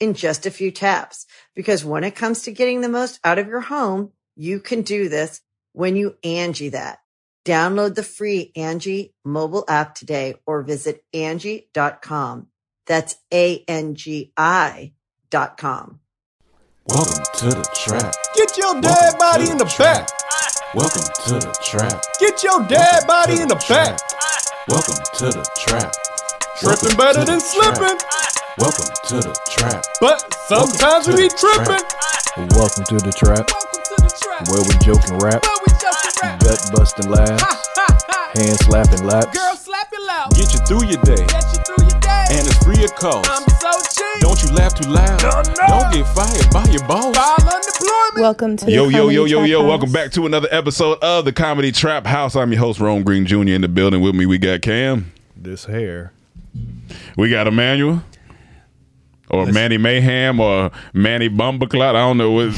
in just a few taps. Because when it comes to getting the most out of your home, you can do this when you Angi that. Download the free Angi mobile app today or visit Angi.com. That's A-N-G-I dot com. Welcome to the trap. Get your dead body in the back. Welcome to the trap. Get your dead body in the back. Welcome to the trap. Tripping better than slipping. Welcome to the trap. But sometimes we be tripping. Welcome to the trap, where we joke and rap, gut busting laughs, hand slapping laps. Girl, slap it loud. Get you through your day, Get you through your day. and it's free of cost. I'm so cheap. Don't you laugh too loud. No, no. Don't get fired by your boss. File unemployment. Welcome to the Yo, yo, yo, yo, yo. House. Welcome back to another episode of the Comedy Trap House. I'm your host, Rome Green Jr. in the building. With me, we got Cam. This hair. We got Amanuel. Or Manny Mayhem or Manny Bumbleclot. I don't know what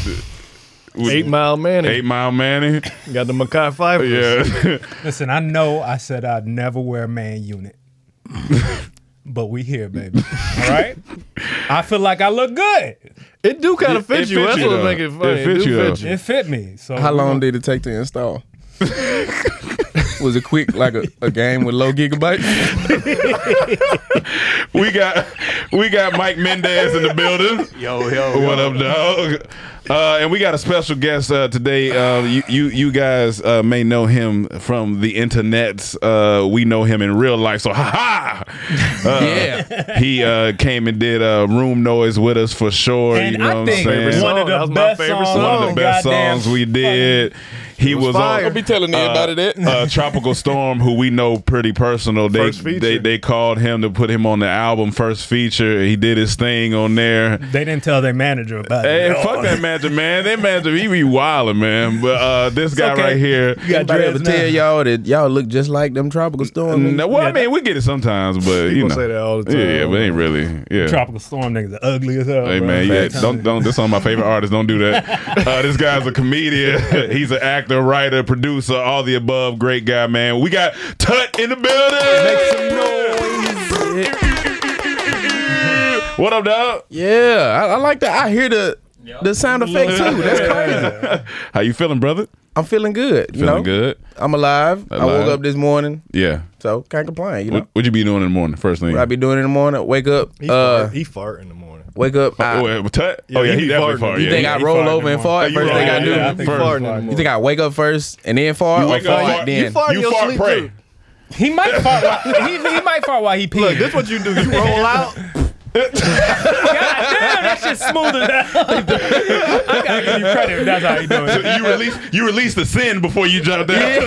Eight Mile Manny. Eight Mile Manny. Got the Mekhi Phifer. Yeah. Listen, I know I said I'd never wear a man unit. but we here, baby. All right? I feel like I look good. It do kind of fit It you. fits That's you, what though. make it funny. It fits do you, fit though. It fit me. So How long did it take to install? Was it quick, like a, a game with low gigabytes? we got we got Mike Mendez in the building. Yo, yo, What up, dog? Uh, and we got a special guest uh, today. Uh, you, you you guys uh, may know him from the internets. Uh, we know him in real life. So ha ha! Uh, Yeah. He uh, came and did uh, room noise with us for sure. And you know I what think I'm saying? one of the best songs. One of the best songs we did. He was, fire. on. Don't be telling everybody that. uh, Tropical Storm, who we know pretty personal, they, First feature. they they called him to put him on the album first feature. He did his thing on there. They didn't tell their manager about Hey, it. Hey, fuck that manager, man. That manager, he be wildin', man. But uh, this guy okay. right here. You got Anybody ever dreads tell y'all that y'all look just like them tropical storms? No, well, I mean, we get it sometimes, but you People know, say that all the time. Yeah, but ain't really. Yeah. Tropical storm niggas are ugly as hell. Hey bro. man, yeah, don't don't. This is one of my favorite artists. Don't do that. Uh, this guy's a comedian. He's an actor, writer, producer, all the above. Great guy, man. We got Tut in the building. Make some noise. what up, dog? Yeah, I, I like that. I hear the the sound effect too. That's crazy. How you feeling, brother? I'm feeling good. You Feeling know, good? I'm alive. I woke up this morning, Yeah. so can't complain. You know, What would you be doing in the morning? First thing. what I be doing in the morning? Wake up. He, Uh, fart, he fart in the morning. Wake up. Oh, I- Oh, wait, Tut? Yeah, oh yeah, he he, definitely farting. fart. you yeah, think he- I roll over and the fart? Oh, first thing I do. I think Farting in the farted. You think I wake up first and then fart, You or wake up, fart fart- then? You fart You fart, sleep pray. too. He might fart while he, he might fart while he pees. Look, this what you do. You roll out. God damn, that shit smoother down. I gotta give you credit if that's how you do it. you release you release the sin before you jump down.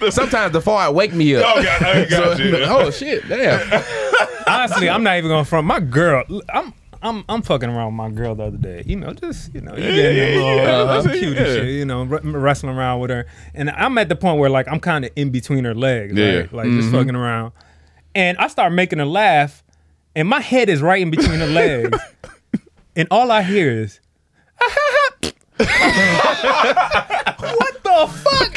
Sometimes the fart wake me up. Oh god, I got So- you. oh shit! Damn. Honestly, I'm not even gonna front. My girl, I'm. I'm I'm fucking around with my girl the other day. You know, just you know, you getting a little uh, cute yeah. shit. You know, r- wrestling around with her, and I'm at the point where like I'm kind of in between her legs, Yeah. right? like just fucking around, and I start making her laugh, and my head is right in between her legs, and all I hear is. what the fuck?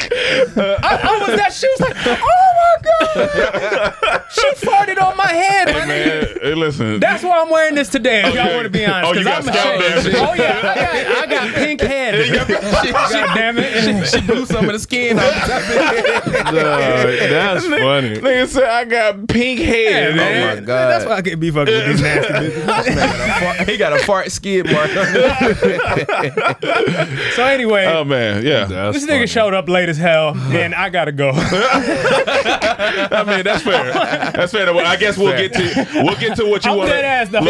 Uh, I, I was that. She was like, "Oh my god!" she farted on my head, my nigga. Man, listen. That's why I'm wearing this today. If oh, y'all want to be honest, Oh, you 'cause got I'm scalp ashamed. damage. Oh yeah, I got, I got pink head. God damn it. she blew some of the skin off of his head. Dog, that's funny. Nigga said I got pink hair, Yeah, man. Oh my god. That's why I can't be fucking with these nasty bitches. he got a fart skid mark. So anyway, Oh man, yeah. That's this funny. nigga showed up late as hell, and I gotta go. I mean, that's fair. That's fair. Well, I guess we'll get to we'll get to what you want. dead ass though.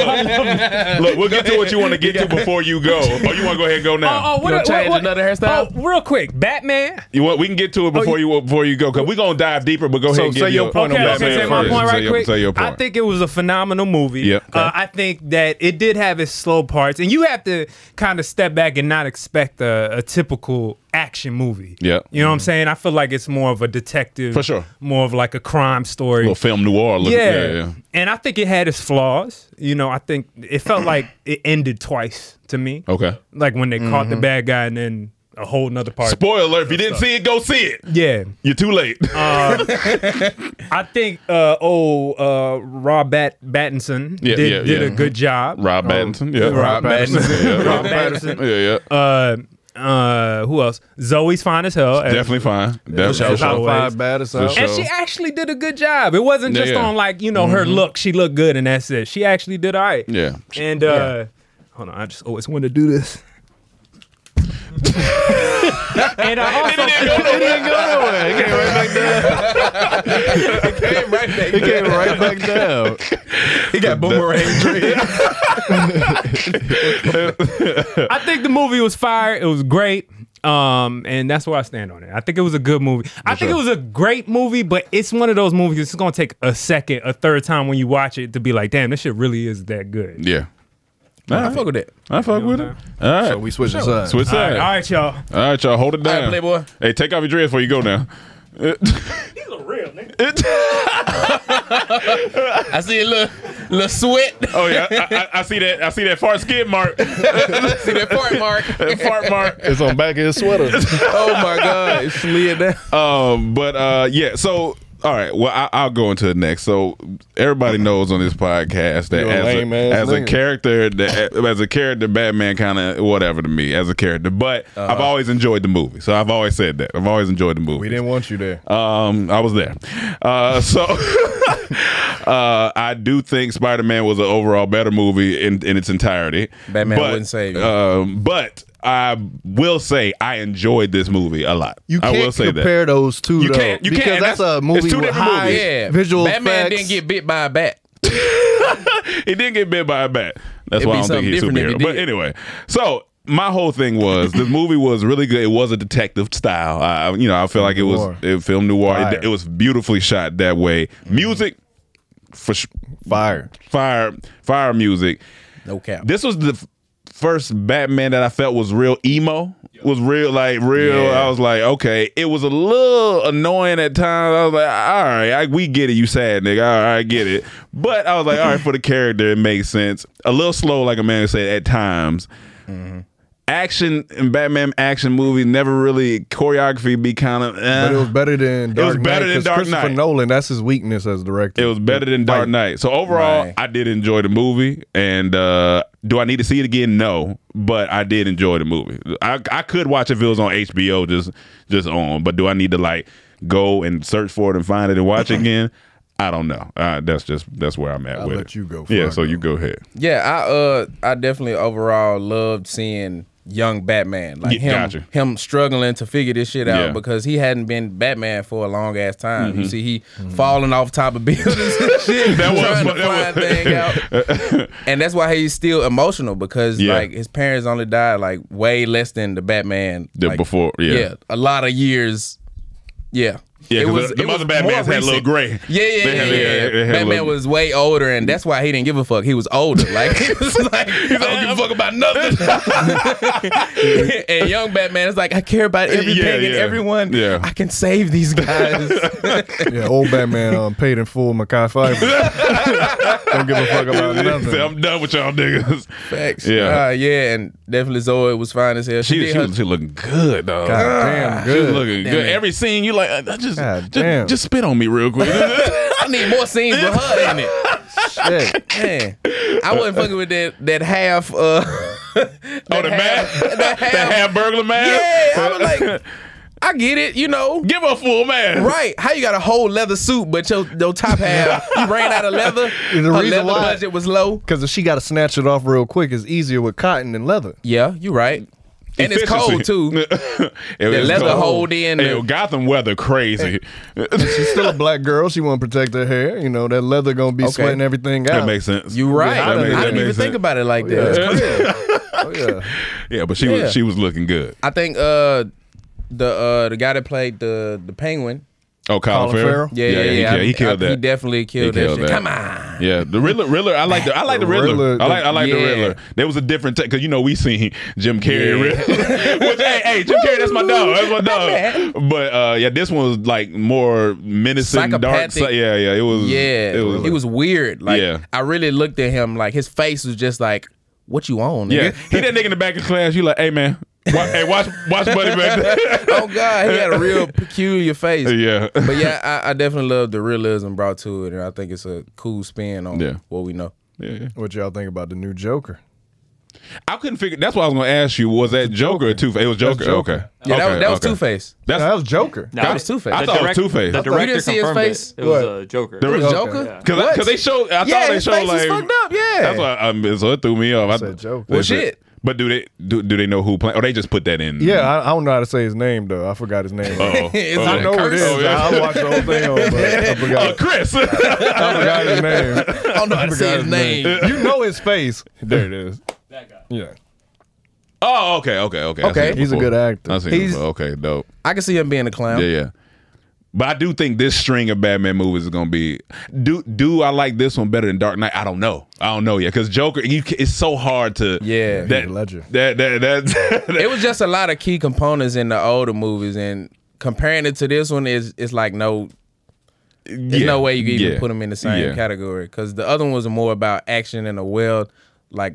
Look, we'll get to what you want to get to before you go. Oh, you want to go ahead and go now? Oh, oh, what, You what- change what- another hairstyle? Oh, real quick, Batman. You want? We can get to it before you before you go because we're gonna dive deeper. But go ahead So and say give your point Okay, on Batman say my point Say right your- quick. say your I think it was a phenomenal movie. Yep. Uh, I think that it did have its slow parts, and you have to kind of step back and not expect a, a typical action movie. Yeah. You know what I'm saying? I feel like it's more of a detective, For sure. more of like a crime story. little film noir. Look, yeah. yeah, yeah. and I think it had its flaws. You know, I think it felt like it ended twice to me. Okay. Like when they caught Mm-hmm. the bad guy, and then a whole nother part. Spoiler alert! If you didn't see it, go see it. yeah. You're too late. I think uh oh uh Rob Bat Battinson Yeah, did, yeah, did yeah. a good job. Rob Pattinson. Yeah. Rob Pattinson. Yeah, Rob Pattinson. Yeah, yeah. Uh who else? Zoe's fine as hell. as- Definitely fine. Definitely. sure. for sure. always. Five baddest For sure. And she actually did a good job. It wasn't just yeah. Mm-hmm. on like, you know, her look. She looked good and that's it. She actually did all right. Yeah. And uh hold on, I just always wanted to do this. And I also It didn't go nowhere. It came right back down. it Came right back It came right back down. He got boomerang dread. I think the movie was fire. It was great. Um, and that's where I stand on it. I think it was a good movie. I think it was a great movie, but it's one of those movies. It's gonna take a second, a third time when you watch it to be like, damn, this shit really is that good. Yeah. I fuck with that. I fuck with it. All right. So we switching sides. Switch All right, sides. all right, y'all. All right, y'all. Hold it All right, down. Playboy. Hey, take off your dress before you go now. He's a real nigga. I see a little, little sweat. Oh yeah, I, I, I see that. I see that fart skid mark. see that fart mark. that fart mark. It's on back of his sweater. oh my god, it slid down. Um, but uh, yeah. So all right. Well, I, I'll go into the next. So everybody knows on this podcast that as, a, as a character, that, as a character, Batman kind of whatever to me as a character. But I've always enjoyed the movie. So I've always said that. I've always enjoyed the movie. We didn't want you there. Um, I was there. Uh, so uh, I do think Spider Man was an overall better movie in, in its entirety. Batman But, wouldn't save you. Um, but I will say I enjoyed this movie a lot. You I can't will say compare that. those two You though, can't- you because can't. that's, That's- a it's movie two with different high movies. Yeah, visual Batman effects. didn't get bit by a bat. He didn't get bit by a bat. That's It'd why I don't think he's a superhero. he But anyway, so my whole thing was the movie was really good. It was a detective style. I, you know, I feel like it was Noir. it film noir. It, it was beautifully shot that way. Music for sh- Fire. fire fire music. No cap. This was the f- first Batman that I felt was real emo. Was real like real. Yeah. I was like, okay. It was a little annoying at times. I was like, all right, I, we get it. You sad nigga. All right, I get it. But I was like, all right, for the character, it makes sense. A little slow, like a man said at times. Mm-hmm. Action and Batman action movie never really choreography be kind of. But it was better than Dark was better Knight, than 'cause Dark Christopher Knight. Nolan, that's his weakness as a director. It was better than Dark Fight. Knight. So overall, Right. I did enjoy the movie. And uh, do I need to see it again? No, but I did enjoy the movie. I, I could watch it if it was on HBO, just just on. But do I need to like go and search for it and find it and watch it again? I don't know. Uh, that's just that's where I'm at I'll with let it. you go before Yeah, so you go ahead. Yeah, I uh I definitely overall loved seeing young Batman. Like him gotcha. him struggling to figure this shit out Yeah. Mm-hmm. because he hadn't been Batman for a long ass time. You see he falling off top of buildings and shit, That trying fun- to that find thing out. and that's why he's still emotional because Yeah. like his parents only died like way less than the Batman The like, before, yeah. a lot of years. Yeah. Yeah, It 'cause was- the, the it was other Batmans had a little gray. Yeah, yeah, They yeah. had- yeah, they had- had Batman little- was way older, and that's why he didn't give a fuck. He was older. Like he was like, I don't give a fuck about nothing. and young Batman is like, I care about everything Yeah, and everyone. Yeah. I can save these guys. Yeah, old Batman um, paid in full Mekhi Phifer. Don't give a fuck about Say, nothing. I'm done with y'all niggas. Facts. Yeah. Uh, yeah, and definitely Zoe was fine as hell. She, She, she, her- was, she looking good, though. God damn She was good. looking Damn good. it. Every scene, you like, I, I just, God just, damn. just spit on me real quick. I need more scenes with her in it. Shit, man. I wasn't fucking with that that half. Uh, Oh, the mask, that the half burglar mask. Yeah, I was like, I get it. You know, give her a full mask. Right. How you got a whole leather suit, but your, your top half, you ran out of leather. The Her reason leather why- budget was low. Because if she got to snatch it off real quick, it's easier with cotton than leather. Yeah, you're right. And it's cold too. It The was leather cold. hold in. Hey, the- Gotham weather crazy. She's still a black girl. She want to protect her hair. You know that leather gonna be Okay. sweating everything out. that makes sense. you right. That I makes- that didn't even makes think about it like Yeah, that. it's crazy. oh yeah. Yeah, but she Yeah. was she was looking good. I think uh the uh the guy that played the the penguin. Oh, Colin, Colin Farrell. Farrell? Yeah, yeah, yeah. He, I- killed- he killed I- that. He definitely killed, He killed that, shit. that. Come on. Yeah, the Riddler. Riddler. I like the. I like the The Riddler. Riddler- I like. I like the Yeah. Riddler. There was a different because you know we seen Jim Carrey. Yeah. Riddler. Which, hey, hey, Jim Carrey, that's my dog. That's my dog. But uh, yeah, this one was like more menacing, dark. Psychopathic. si- Yeah, yeah. It was. Yeah, it was. he was weird. Like Yeah. I really looked at him like his face was just like, "What you on?" Yeah, he that nigga in the back of class. You like, hey man, wa- hey watch watch Buddy back there. oh God, he had a real peculiar face. yeah, But yeah, I, I definitely love the realism brought to it, and I think it's a cool spin on Yeah. what we know. yeah, yeah. What y'all think about the new Joker? I couldn't figure. That's what I was going to ask you. Was that Joker or Two Face? It was Joker. Joker. Okay. Yeah, that, was- that was okay. Two Face. That's that was Joker. No, That was Two-Face. I The thought it was Two Face. The You director didn't see his face? it. It was What? a Joker. The It was Okay. Joker. Yeah. Because What? they showed, I Yeah, thought they his showed face was like fucked up, yeah. That's why um, so it threw me off. I said Joker. they Well, shit. But do they do, do they know who playing? Or they just put that in? Yeah, I, I don't know how to say his name though. I forgot his name. Uh-oh. It's Uh-oh. like I know it is. Oh, yeah. I watched the whole thing, on, but I Uh. Chris. I forgot his name. I don't know how to say his name. You know his face. There it is. That guy. Yeah, oh, okay, okay, okay. Okay. seen him he's a good actor. I seen him He's- before. Okay, dope. I can see him being a clown. Yeah, yeah. But I do think this string of Batman movies is gonna be. Do do I like this one better than Dark Knight? I don't know. I don't know yet because Joker. You, it's so hard to. Yeah. that Ledger. that that that. It was just a lot of key components in the older movies, and comparing it to this one is it's like no. There's Yeah, no way you can even yeah, put them in the same yeah. category because the other ones are more about action and a well, like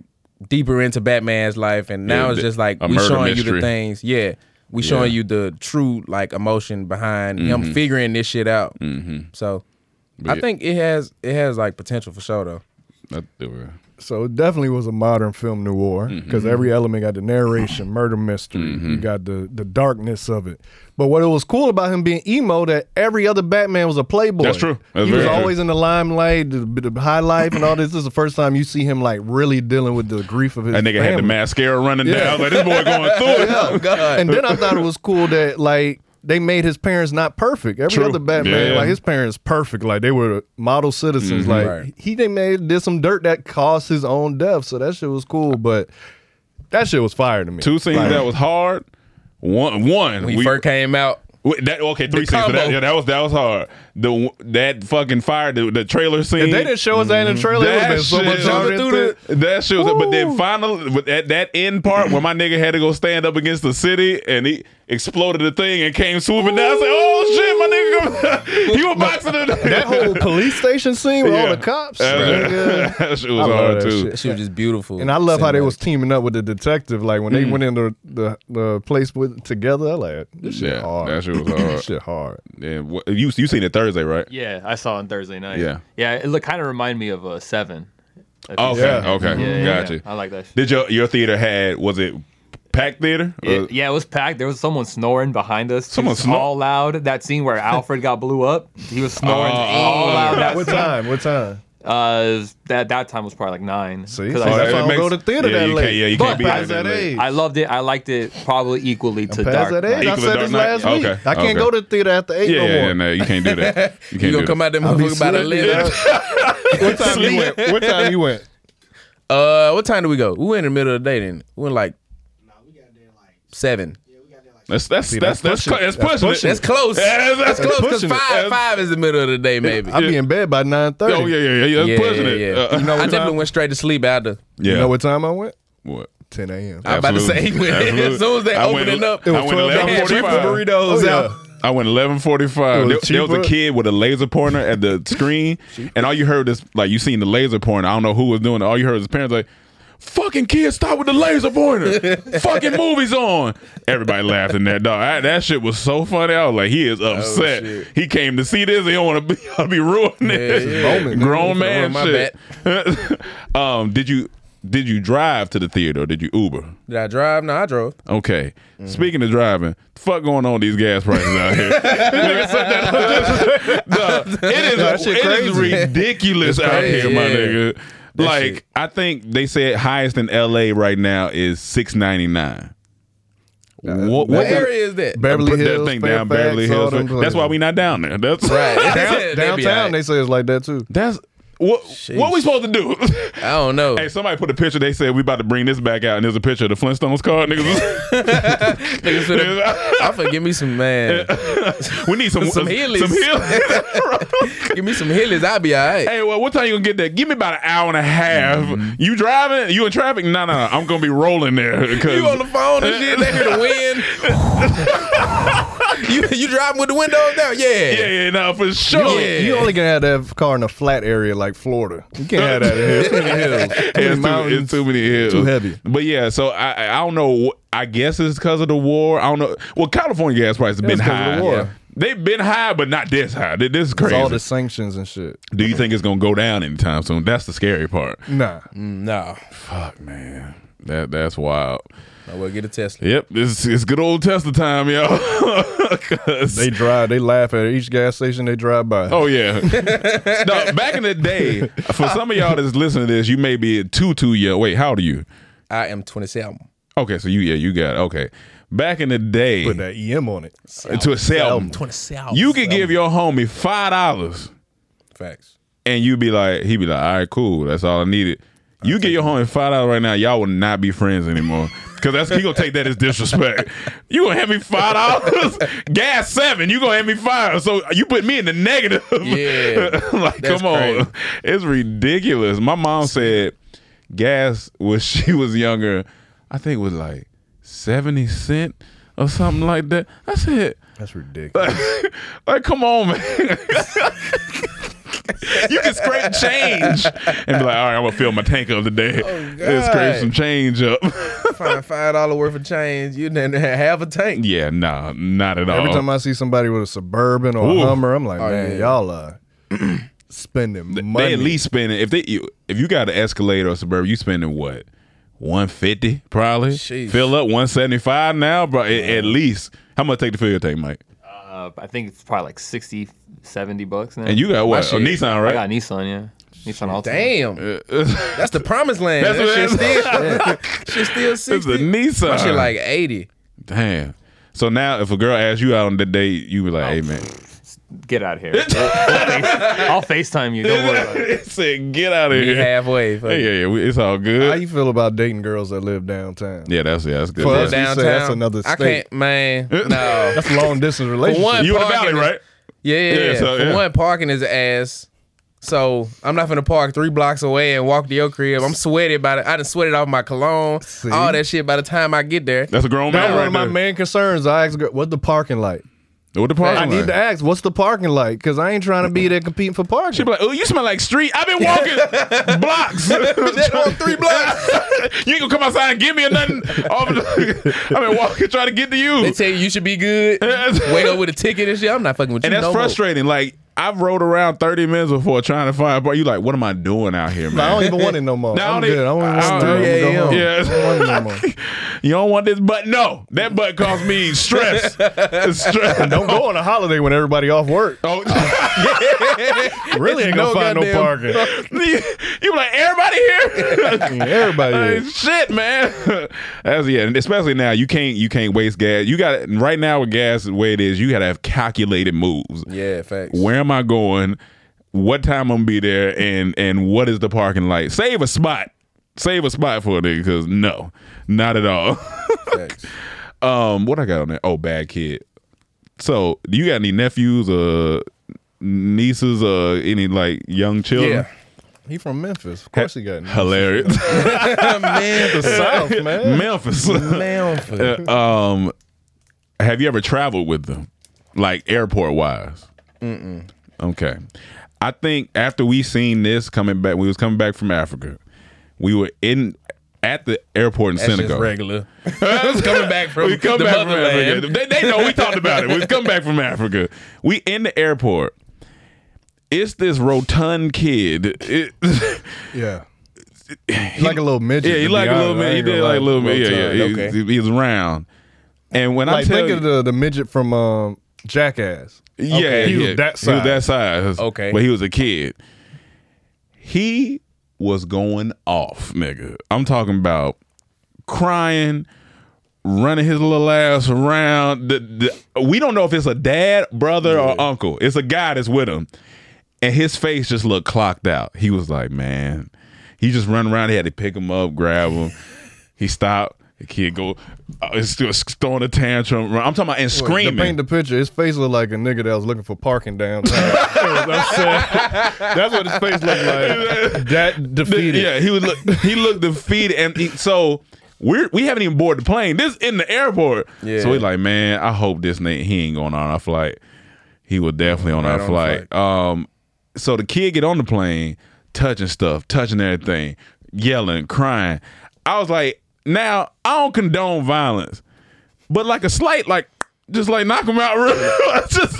deeper into Batman's life, and now Yeah, it's just like we murder showing you the things. Yeah, we Yeah. showing you the true like emotion behind Mm-hmm. him figuring this shit out. So, I yeah. think it has it has like potential for sure though. That- So it definitely was a modern film noir mm-hmm. because every element got the narration, murder mystery, you mm-hmm. got the the darkness of it. But what it was cool about him being emo that every other Batman was a playboy. That's true. That's he was true. always in the limelight, the, the high life, and all this. This is the first time you see him like really dealing with the grief of his. That nigga had the mascara running Yeah. down. Like, this boy going through it. Oh God! And then I thought it was cool that like they made his parents not perfect. Every True. other Batman, Yeah. like his parents, perfect. Like they were model citizens. Mhm. Like Right. he they made did some dirt that caused his own death. So that shit was cool. But that shit was fire to me. Two scenes Like, that was hard. One, one. when he we- first came out, Wait, That, okay, three scenes. So that, yeah, that was that was hard. The that fucking fire, the, the trailer scene. If they didn't show us that in the trailer, it would That been so much shit- harder. Jumping through That shit was, but then finally, but at that end part where my nigga had to go stand up against the city and he exploded the thing and came swooping down, I said, "Oh shit, my nigga, he was boxing it." that whole police station scene with all the cops. That, nigga. that shit I was love hard too. shit. that shit was just beautiful. And I love how they was teaming up with the detective. Like when they mm. went into the the place with together, like this shit Yeah, hard. that shit was hard. This shit hard. And what, you you seen it Thursday, right? Yeah, I saw on Thursday night. Yeah. yeah. It look kind of reminded me of uh, Seven. If Okay, Yeah. okay, Yeah, yeah, gotcha. yeah. I like that. Shit. Did your your theater had was it packed theater? Yeah, yeah, it was packed. There was someone snoring behind us. Someone It snor- all loud. That scene where Alfred got blew up, he was snoring Oh, all loud. That What scene. time? What time? Uh, that that time was probably like nine. See? 'Cause So I, that's why I don't makes- go to theater yeah, that you late. Can't, yeah, you But- can't be but- Past that that late. age. I loved it. I liked it probably equally to Past Dark that age. Knight. I said this Knight? last week. Okay, I can't okay. go to the theater after eight Yeah, no yeah, more. no, you can't do that. You can't You gonna come that. out there I'll be motherfucker by the lid. What time you went? What time you went? Uh, what time do we go? We went in the middle of the day then. We went like seven. That's that's See, that's that's that's pushing that's it. That's pushing pushing. That's close. Yeah, that's- that's that's close because pushing it. five That's- five is the middle of the day, maybe. I'll be in bed by nine thirty. Oh yeah, yeah, yeah. That's yeah, pushing yeah, it. yeah. Uh, You know I what definitely time? went straight to sleep after. yeah. You know what time I went? What? 10 a.m. I'm about to say, as soon as they I went- it up, it was eleven They had triple forty-five. burritos Oh, yeah. out. I went eleven forty five. It There, was there was a kid with a laser pointer at the screen, and all you heard is like you seen the laser pointer. I don't know who was doing it. All you heard was his parents like, Fucking kids, stop with the laser pointer. Fucking movies on. Everybody laughed in that dog. I- that shit was so funny. I was like, he is upset. Oh, shit. he came to see this. He don't want to be, wanna be ruining it. yeah. Moment. Grown man My shit. um, did you did you drive to the theater or did you Uber? Did I drive? No, I drove. Okay. Mm-hmm. Speaking of driving, the fuck going on with these gas prices out here? Nigga said that- Duh, it is, That shit it is crazy. ridiculous out here, my yeah. nigga. That like shit. I think they said highest in LA right now is six ninety nine. What, What area is that? Beverly Put that Hills, thing down, Beverly Hills. That's why we not down there. That's Right. Down- downtown. alright. They say it's like that too. That's what. What we supposed to do? I don't know. Hey, somebody put a picture. They said we about to bring this back out, and there's a picture of the Flintstones car. Niggas, Niggas finna- I'm finna give me some man. we need some Some Heelys. Some Heelys. Give me some Heelys. I'll be all right. hey, well, what time you gonna get there? Give me about an hour and a half. Mm-hmm. You driving? You in traffic? No, no, no. I'm gonna be rolling there. Cause You on the phone and shit. They hear the wind. You you driving with the windows down? Yeah. yeah, yeah, no, for sure. Yeah. You only can have that car in a flat area like Florida. You can't have that in here. Too many hills. Too Yeah, many it's, too, it's too many hills. Too heavy. But yeah, so I I I don't know. I guess it's because of the war. I don't know. Well, California gas prices have been of high. the war. Yeah. They've been high, but not this high. This is It's crazy. all the sanctions and shit. Do you think it's gonna go down anytime soon? That's the scary part. Nah. No. Fuck, man. That that's wild. I will get a Tesla. Yep, it's it's good old Tesla time, y'all. They drive. They laugh at each gas station they drive by. oh yeah. no, back in the day, for some of y'all that's listening to this, you may be too too young. Wait, how old are you? I am 27. Okay, so you yeah you got it. okay. Back in the day, Put that EM on it. Uh, to a cell, 27. you could give your homie five dollars, Facts. and you'd be like, he'd be like, all right, cool, that's all I needed. You get your homie five dollars right now, y'all will not be friends anymore. Cause that's he gonna take that as disrespect. You gonna hand me five dollars? Gas seven. You gonna hand me five? So you put me in the negative. Yeah, like come on, crazy. it's ridiculous. My mom said gas when she was younger, I think it was like seventy cent or something like that. I said, That's ridiculous. like, come on, man. You can scrape change and be like, all right, I'm gonna fill my tank up today. Oh, and scrape some change up. Find five dollar worth of change. You didn't have a tank. yeah, nah, not at all. Every time I see somebody with a suburban or Ooh. a Hummer, I'm like, Oh, man, yeah. y'all are spending money. they at least spending if they you, if you got an Escalade or a Suburban, you spending what? 150 probably. Sheesh. Fill up 175 now, bro. At, at least. How much take to fill your tank, Mike? Uh, I think it's probably like 60, 70 bucks now. And you got what? A Nissan, right? I right? got Nissan, yeah. Nissan Altima. Damn. That's the promised land. That's that what shit still, shit still It's 60. a Nissan. My shit like 80. Damn. So now, if a girl asks you out on the date, you be like, "Hey, man." Get out of here. I'll FaceTime you. Don't worry about it. it said, "Get out of Be here." halfway. fuck Yeah, yeah, yeah. we- It's all good. How good. you feel about dating girls that live downtown? Yeah, that's yeah, that's good. For Yeah. us, we say Downtown. that's another I state. can't, man. No. That's a long distance relationship. one- You in the valley, Parking is- right? Yeah, yeah, Yeah, yeah. so, For yeah. one, parking is ass. So I'm not gonna park three blocks away and walk to your crib. I'm sweaty about it. I done sweated off my cologne, See? all that shit. By the time I get there, That's a grown man That's man one right of my there. main concerns. I ask, girl, what's the parking like? What the parking I need to ask, what's the parking like? Because I ain't trying to be there competing for parking. She be like, "Oh, you smell like street. I've been walking blocks. That on three blocks. you ain't gonna come outside and give me a nothing. Off the, I've been walking trying to get to you." they tell you you should be good. Wait up with a ticket and shit. I'm not fucking with and you. And that's no more. frustrating. Like I've rode around thirty minutes before trying to find a bar. You like, what am I doing out here, man? I don't even want it no more. No, I I'm don't good. I don't want it. no more. yeah. I don't want it no more. you don't want this butt? No, that butt cost me stress. stress. Don't go on a holiday when everybody off work. Oh, Really ain't No gonna find no parking. you, like everybody here. Everybody is. shit, man. That's yeah, and especially now you can't you can't waste gas. You got right now with gas the way it is. You got to have calculated moves. Yeah, facts. Where am I going? What time I'm gonna be there? And and what is the parking like? Save a spot. Save a spot for a nigga because no, not at all. um, what I got on there? Oh, bad kid. So, do you got any nephews or nieces or any like young children? Yeah. He from Memphis. Of course he got Hilarious. man, the South, man. Memphis. man. Uh, um, have you ever traveled with them, like airport wise? Mm-mm. Okay, I think after we seen this coming back, we was coming back from Africa. We were in at the airport in That's Senegal. regular. It's coming back from we come back from. Africa. They, they know we talked about it. We come back from Africa. We in the airport. It's this rotund kid. It- Yeah. He like a little midget. yeah, he like a little. I man. He did like a little man. Yeah, yeah. Rotund, He, okay. he, he was round. And when I Like tell think you, of the the midget from um, Jackass. Yeah, Okay. He was yeah. that He was that size. size. Okay. But he was a kid. He was going off, nigga. I'm talking about crying, running his little ass around. The, the, we don't know if it's a dad, brother, or uncle. It's a guy that's with him. And his face just looked clocked out. He was like, man. He just run around. He had to pick him up, grab him. He stopped. The kid go, uh, he's still throwing a tantrum. I'm talking about and To screaming. paint the picture, his face looked like a nigga that was looking for parking downtown. That's sad. That's what his face looked like. That defeated. Yeah, he was look, he looked defeated, and he, so we're we haven't even boarded the plane. This in the airport. Yeah. So he's like, man, I hope this nigga he ain't going on our flight. He was definitely on Right our on the flight. Um, so the kid get on the plane, touching stuff, touching everything, yelling, crying. I was like, now I don't condone violence, but like a slight like. Just like knock him out, real. just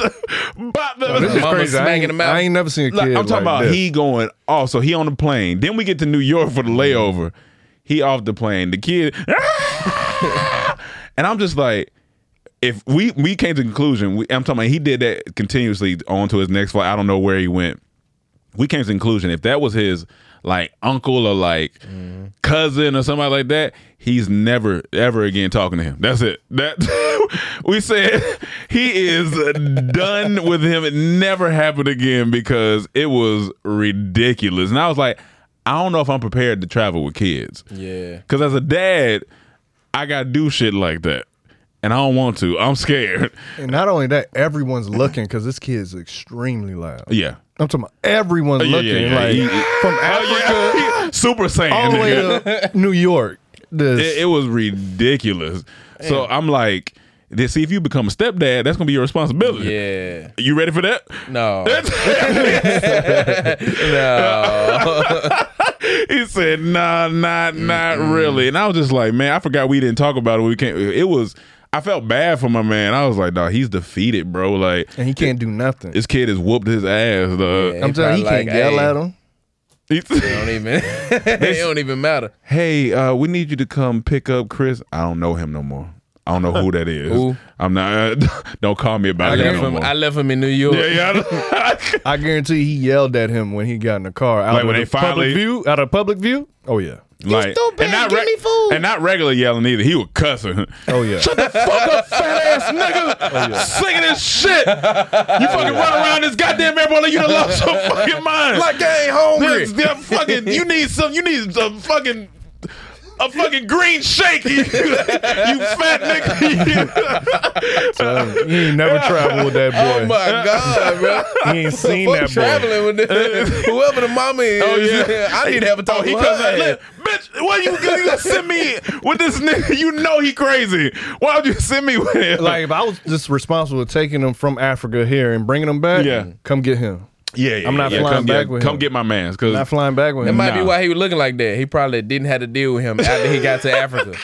bop them. This is crazy. I smacking ain't, him out. I ain't never seen a kid. Like, I'm talking like about this. he going off. So he on the plane. Then we get to New York for the mm-hmm. layover. He off the plane. The kid, and I'm just like, if we we came to the conclusion, we, I'm talking about he did that continuously on to his next flight. I don't know where he went. We came to the conclusion if that was his like uncle or like cousin or somebody like that, he's never ever again talking to him. That's it. That we said he is done with him. It never happened again because it was ridiculous. And I was like, I don't know if I'm prepared to travel with kids. Yeah. Because as a dad, I got to do shit like that. And I don't want to. I'm scared. And not only that, everyone's looking because this kid is extremely loud. Yeah. I'm talking about everyone's Oh, yeah, looking. yeah, yeah. Like He- from Oh, Africa yeah. Super Saiyan. all the way to New York. This it, it was ridiculous. So I'm like, then see if you become a stepdad, that's gonna be your responsibility. Yeah. You ready for that? No. no. he said, "Nah, not not really." And I was just like, "Man, I forgot we didn't talk about it. We can't." It was. I felt bad for my man. I was like, "Dog, he's defeated, bro. Like, and he can't do nothing. this kid has whooped his ass, dog." Yeah. I'm telling you, he probably can't yell hey. at him. It don't even. it don't even matter. hey, uh, we need you to come pick up Chris. I don't know him no more. I don't know who that is. Who? I'm not. don't call me about I him no him. more. I left him in New York. yeah, yeah. I guarantee he yelled at him when he got in the car. Out Like of when they finally- view, out of public view. Oh yeah, like, stupid, and not give me food. and not regular yelling either. He was cussing. oh yeah. Shut the fuck up, fat ass oh, nigga. Singing this shit. You oh, fucking run around this goddamn airport like you done lost your fucking mind. Like I ain't hungry. This- this fucking, you need some, you need some fucking. A fucking green shake, you, you fat nigga. He ain't never traveled with that oh boy. Oh my god, bro! He ain't seen Fuck that boy. traveling with this. whoever the mama is. Oh, yeah. I need to have a talk Oh, he with comes her. out, look, bitch, why you, you gonna send me with this nigga? You know he crazy. Why would you send me with him? Like if I was just responsible for taking him from Africa here and bringing him back, Yeah. come get him. Yeah, yeah, I'm not yeah, flying come back get, with Come him. get my man's, cause Not flying back with That him. might be why he was looking like that. He probably didn't have to deal with him after he got to Africa.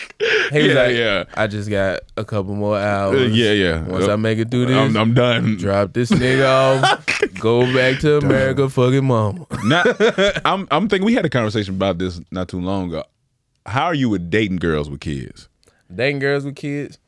He was Yeah, like, yeah. I just got a couple more hours. Uh, yeah, yeah. Once I make it through this, I'm, I'm done. drop this nigga off, go back to America, fucking mama. Not, I'm I'm thinking we had a conversation about this not too long ago. How are you with dating girls with kids? Dating girls with kids.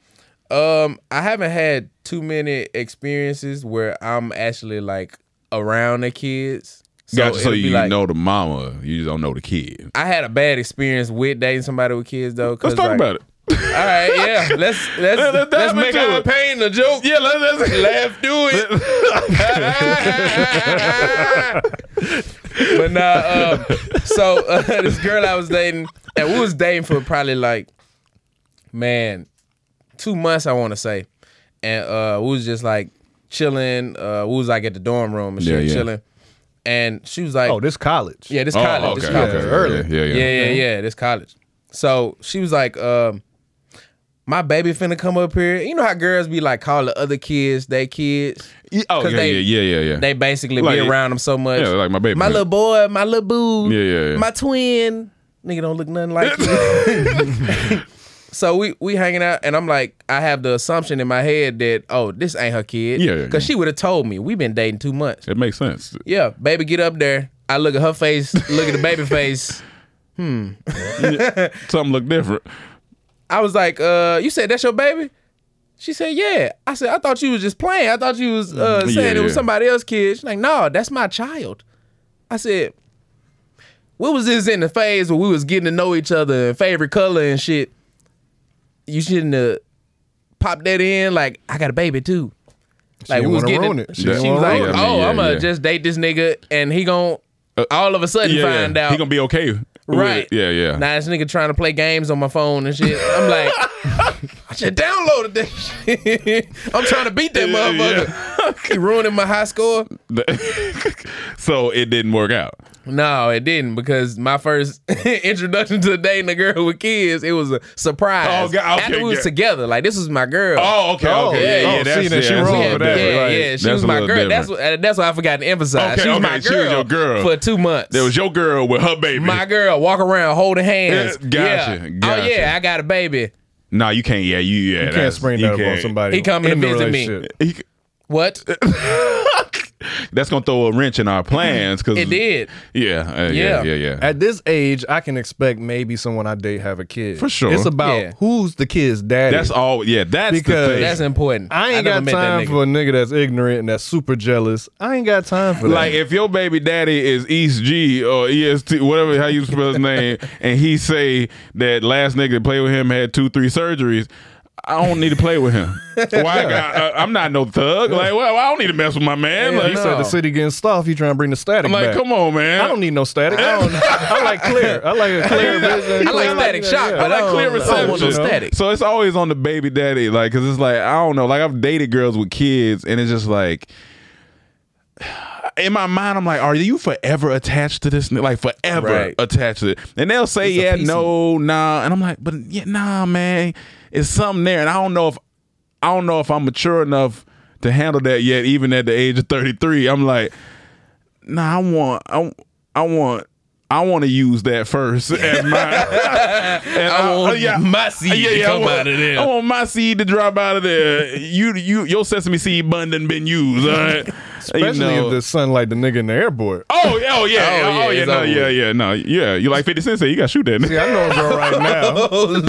Um, I haven't had too many experiences where I'm actually like around the kids. Gotcha. So you like- know the mama, you just don't know the kid. I had a bad experience with dating somebody with kids though. Let's talk about it. All right, yeah. Let's let's Let- let let's make our it. pain a joke. Yeah, let's, let's Laugh, do it. but nah, um, so uh, this girl I was dating, and we was dating for probably like, man, two months I want to say, and uh, we was just like chilling. Uh, we was like at the dorm room and shit, Yeah, yeah. chilling. And she was like, Oh, this college. "Yeah, this Oh, college, okay, this college, okay, early. Yeah, yeah, yeah, yeah, yeah, this college." So she was like, um, "My baby finna come up here." You know how girls be like calling other kids they kids. Yeah, Oh, 'Cause yeah, they- yeah, yeah, yeah, yeah. They basically Like- be around them so much. yeah, like my baby. my little boy, my little boo, Yeah, yeah, yeah. my twin. Nigga don't look nothing like you. so we we hanging out, and I'm like, I have the assumption in my head that oh, this ain't her kid. Yeah, yeah, Because yeah. she would have told me. We've been dating two months. It makes sense. Yeah, baby, get up there. I look at her face, look at the baby face. Hmm. Something look different. I was like, uh, you said that's your baby? She said, yeah. I said, I thought you was just playing. I thought you was uh, Mm, saying yeah, it was somebody else's kid. She's like, no, that's my child. I said, what was this in the phase where we was getting to know each other and favorite color and shit? You shouldn't have popped that in. Like, I got a baby too. Like didn't we was getting. it. She She, was like, ruin it. "Oh, Yeah, I'm gonna yeah. just date this nigga, and he gonna uh, all of a sudden Yeah, find out He gonna be okay. With Right. it. Yeah, yeah. Now this nigga trying to play games on my phone and shit. I'm like, I should downloaded that shit. I'm trying to beat that Yeah, motherfucker. he ruining my high score. so it didn't work out. No, it didn't because my first introduction to the dating a girl with kids, it was a surprise. Oh, God, okay, After we was yeah. together, like this was my girl. Oh, okay, Oh, okay. yeah, Yeah, yeah. yeah. That's, See, then she yeah, wrong little for that, yeah, right. yeah, she That's was my little girl. That's what, that's why I forgot to emphasize. Okay, she was okay, my she girl. was your girl. for two months. That was your girl with her baby. my girl. Walk around holding hands. Yeah, gotcha, Yeah. gotcha. Oh yeah, I got a baby. Nah, you can't. Yeah, you. Yeah, You can't spring you that up on somebody. He coming to in the visit me. He- What? that's gonna throw a wrench in our plans because It did. Yeah, uh, yeah, Yeah. yeah, yeah. At this age, I can expect maybe someone I date have a kid. For sure. It's about Yeah. who's the kid's daddy. That's all. Yeah, that's Because- the thing. That's important. I ain't never got time nigga. for a nigga that's ignorant and that's super jealous. I ain't got time for that. Like if your baby daddy is East G or EST, whatever how you spell his name, and he say that last nigga that played with him had two, three surgeries. I don't need to play with him. Why? I got, uh, I'm not no thug. Like, well, I don't need to mess with my man. Yeah, like, he said the city getting stuff. He trying to bring the static I'm like, back. come on, man. I don't need no static. I, don't, I like clear. I like a clear vision. I like clear- static shock, yeah. but I like clear I don't, I don't want no reception. static. So it's always on the baby daddy, like, cause it's like I don't know, like I've dated girls with kids, and it's just like. In my mind, I'm like, are you forever attached to this? Like forever Right. attached to it? And they'll say, It's yeah, no, nah. And I'm like, but yeah, nah, man. It's something there, and I don't know if I don't know if I'm mature enough to handle that yet. Even at the age of 33, I'm like, nah. I want, I, I want. I want to use that first as my. and I want oh, my seed to I come want, out of there. I want my seed to drop out of there. You, you, your sesame seed bun done been used. All right? Especially You know. if the son like the nigga in the airport. Oh, yeah, oh yeah, Oh, oh yeah, yeah, no, yeah, yeah, no, yeah. You like Fifty Cent? Say you got to shoot that. See, I know a girl right now Oh,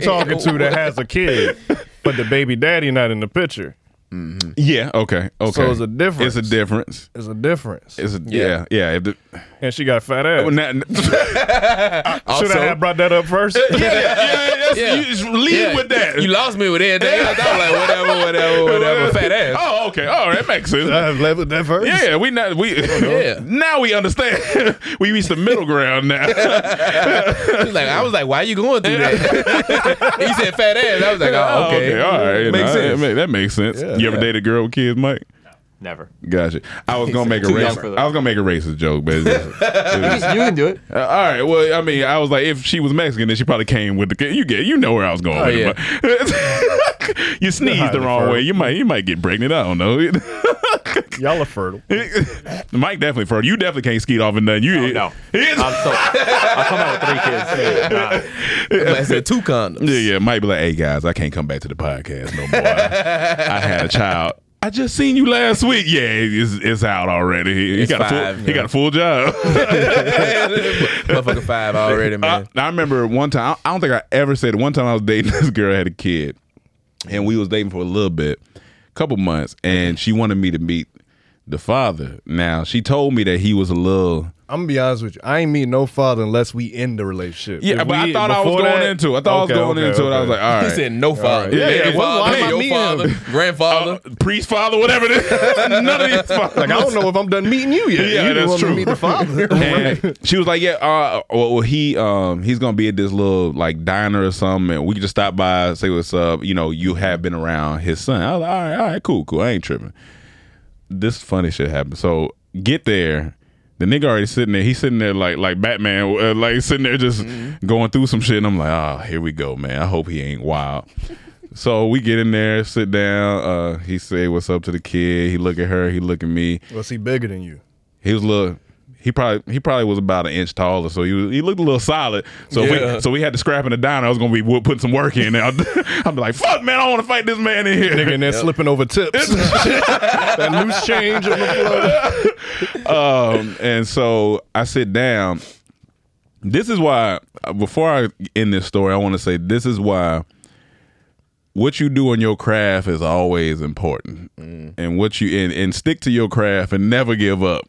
talking to that has a kid, but the baby daddy not in the picture. Mm-hmm. yeah, okay, okay. So it's a difference. It's a difference. It's a difference. It's a yeah, yeah. If the, And she got fat ass. well, not- yeah, Should I have brought that up first? yeah, yeah, that's- Yeah. You just lead Yeah, with that. You lost me with everything else. I was like, whatever, whatever, whatever. Fat ass. Oh, okay. Oh, that makes sense. I have led with that first. Yeah, we not we. Oh, yeah. Now we understand. we reached the middle ground now. He's like, I was like, why you going through that? he said fat ass. I was like, oh, oh okay. all right. Makes know, sense. That, that makes sense. Yeah. you ever dated a girl with kids, Mike? Never. Gotcha. I was gonna make a Too young racist. I was gonna make a racist joke, but it's just- it You can do it. Uh, all right. Well, I mean, I was like, if she was Mexican, then she probably came with the kid. You get, you know where I was going. Oh, with yeah. it, but- you sneezed the wrong fertile. way. You might, you might get pregnant. I don't know. Y'all are fertile. Mike definitely fertile. You definitely can't skeet off and nothing. You Oh, no. I'm so. I'll come out with three kids. Nah. I said two condoms. Yeah, yeah. Might be like, hey guys, I can't come back to the podcast no more. I, I had a child. I just seen you last week. Yeah, it's, it's out already. He, got a five, full, he got a full job. Motherfucker five already, I, man. I remember one time. I don't think I ever said it. One time I was dating this girl had a kid, and we was dating for a little bit, couple months, and she wanted me to meet the father. Now she told me that he was a little. I'm gonna be honest with you. I ain't meet no father unless we end the relationship. Yeah, If but I thought I was going that- into. it. I thought Okay, I was going okay, into it. I was like, all right. He said no father. Yeah, Hey, yeah, your well, father, why am I your meeting father, him? grandfather. Uh, priest father, whatever it is. None of these fathers. Like I don't know if I'm done meeting you yet. Yeah, you that's want to true. Meet the father. And she was like, "Yeah, uh, well, well, he um he's gonna be at this little like diner or something, and we can just stop by, say what's up. You know, you have been around his son. I was like, all right, all right, cool, cool. I ain't tripping. This funny shit happened. So get there. The nigga already sitting there. He's sitting there like like Batman, uh, like sitting there just going through some shit. And I'm like, oh, here we go, man. I hope he ain't wild. So we get in there, sit down. Uh, he say what's up to the kid. He look at her. He look at me. Was he bigger than you? He was a little. He probably he probably was about an inch taller, so he was, he looked a little solid. So if Yeah. we so we had to scrap in the diner. I was gonna be putting some work in. I'd, I'd be like, "Fuck, man, I don't want to fight this man in here." Nigga in there slipping over tips. that loose change on the floor. um, and so I sit down. This is why, before I end this story, I want to say this is why what you do in your craft is always important, and what you and, and stick to your craft and never give up.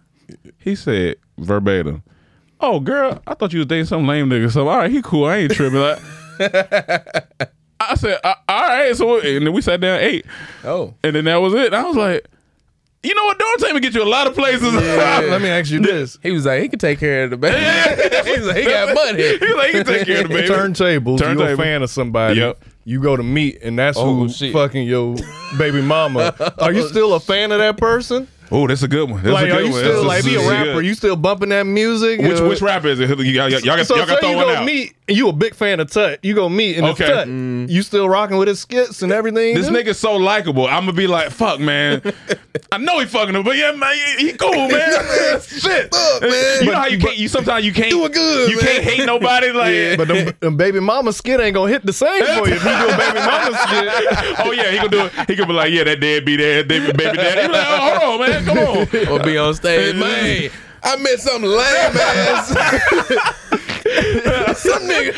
He said verbatim, "Oh, girl, I thought you was dating some lame nigga. So all right, he cool. I ain't tripping." Like, I said, "Uh, "All right." So and then we sat down, and ate, Oh. and then that was it. And I was like, "You know what? Dormtainment get you a lot of places." Let me ask you this. He was like, he could take care of the baby. he was like, he got money. He was like, "He can take care of the baby." Turntables, you a fan of somebody. Yep. You go to meet, and that's Oh, who shit. fucking your baby mama. Are you still a fan of that person? Oh, that's a good one. That's like, a good are you one. still That's like be a rapper? good. You still bumping that music? Which which rapper is it? Y'all, y'all, y'all got, So y'all got say throw you one out. meet, and you a big fan of Tut. You go meet, and Okay. it's Tut. Mm. You still rocking with his skits and everything. This dude? nigga's so likable. I'm gonna be like, fuck, man. I know he fucking him, but yeah, man, he, he cool, man. Shit, man. You know how you can't. You sometimes you can't. Doing good, You man. can't hate nobody. Like, But them, them baby mama skit ain't gonna hit the same for you if you do a baby mama skit. oh yeah, he gonna do it. He gonna be like, yeah, that dead be there, baby, baby daddy. He like, oh, hold on, man, come on. Or be on stage, man. I met some lame ass. some nigga.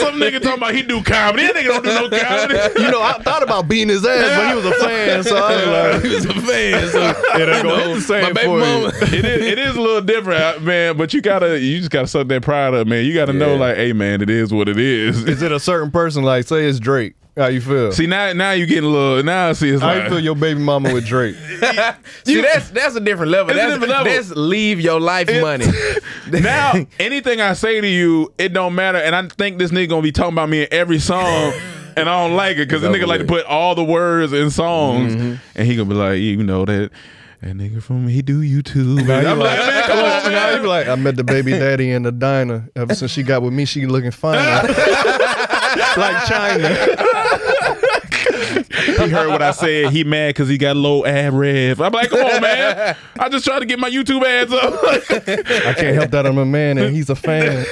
Some nigga talking about he do comedy. That nigga don't do no comedy. You know, I thought about beating his ass, but he was a fan, so I was like, He was a fan. So it ain't gonna the same my baby for mama. it is. It is a little different, uh, man. But you gotta. You just gotta suck that pride up, man. You gotta know, like, hey, man, it is what it is. Is it a certain person? Like, say it's Drake. How you feel? See now, now you getting a little. Now I see it's How like. you feel your baby mama with Drake? See, that's that's a different level. It's a That's, different level. that's leave your life money. now anything I say to you, it don't matter. And I think this nigga gonna be talking about me in every song, and I don't like it because the nigga like to put all the words in songs, mm-hmm. and he gonna be like, you know that. That nigga from he do YouTube. Now And I'm like, man, come on, now you man. be like, I met the baby daddy in the diner. Ever since she got with me, she looking fine. like China. He heard what I said. He mad because he got low ad rev. I'm like, come on, man. I just tried to get my YouTube ads up. I can't help that I'm a man and he's a fan.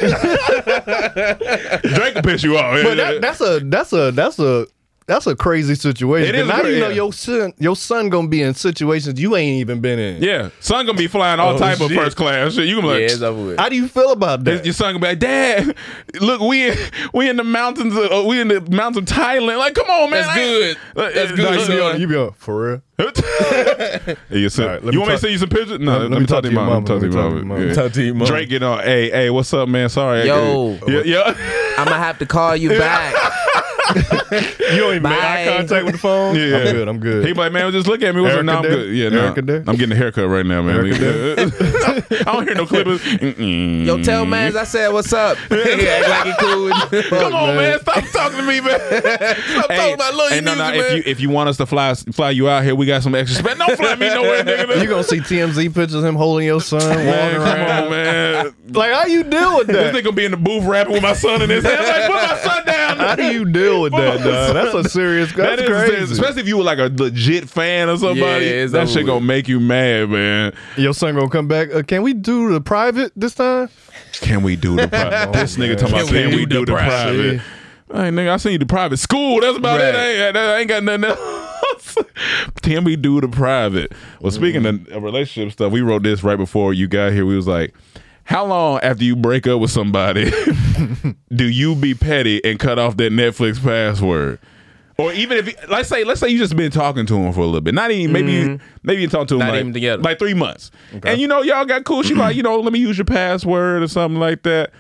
Drake will piss you off. But that, that's a that's a that's a that's a crazy situation. It is 'Cause now crazy, you know yeah. your son your son gonna be in situations you ain't even been in. yeah, son gonna be flying all Oh, type of shit. first class. Shit, you gonna be yeah, it's over with. How do you feel about that? Your son gonna be like, Dad, look, we in, we in the mountains. Of, uh, we in the mountains of Thailand. Like, come on, man. That's I ain't- good. Like, That's uh, good, like, you, be son. on, you be on for real. Hey, you send- All right, let you me want me to talk- send you some pictures? No, let- let, me talk to your mom. Talk to your mom. Yeah. Talk to your mom. Drake get on. Hey, hey, what's up, man? Sorry. Yo. yeah, yeah. I'm gonna have to call you back. You don't even make eye contact with the phone. Yeah. I'm good. I'm good. He be like, man, just look at me. What's up? Erica No, I'm there? good. Yeah, no, Erica? I'm getting a haircut right now, man. I don't hear no clippers. Mm-mm. Yo, tell mans I said what's up. he act like he cool. Come on, man. Stop talking to me, man. Stop talking about little hey, no, no. music, If you if you want us to fly fly you out here, we got some extra space. Don't fly me nowhere, nigga. You gonna see TMZ pictures of him holding your son, walking Man, come around. on, man. Like, how you deal with that? This that? nigga be in the booth rapping with my son in his hand. Like, put my son down. How do you deal with that, dog? That's a serious. That That's crazy. especially if you were like a legit fan of somebody. Yeah, it's that over shit gonna make you mad, man. Your son gonna come back. Uh, can we do the private this time? Can we do the private? this nigga talking about Can can, we we do do the the private? Hey, nigga, I seen you the private school. That's about it. I ain't, I ain't got nothing else. Can we do the private? Well, speaking of- of relationship stuff, we wrote this right before you got here. We was like, how long after you break up with somebody do you be petty and cut off that Netflix password? Or even if, let's say, let's say you just been talking to him for a little bit, not even maybe, you, mm-hmm. maybe you talk to him Not like, even together. like three months, and you know y'all got cool. She like, you know, let me use your password or something like that,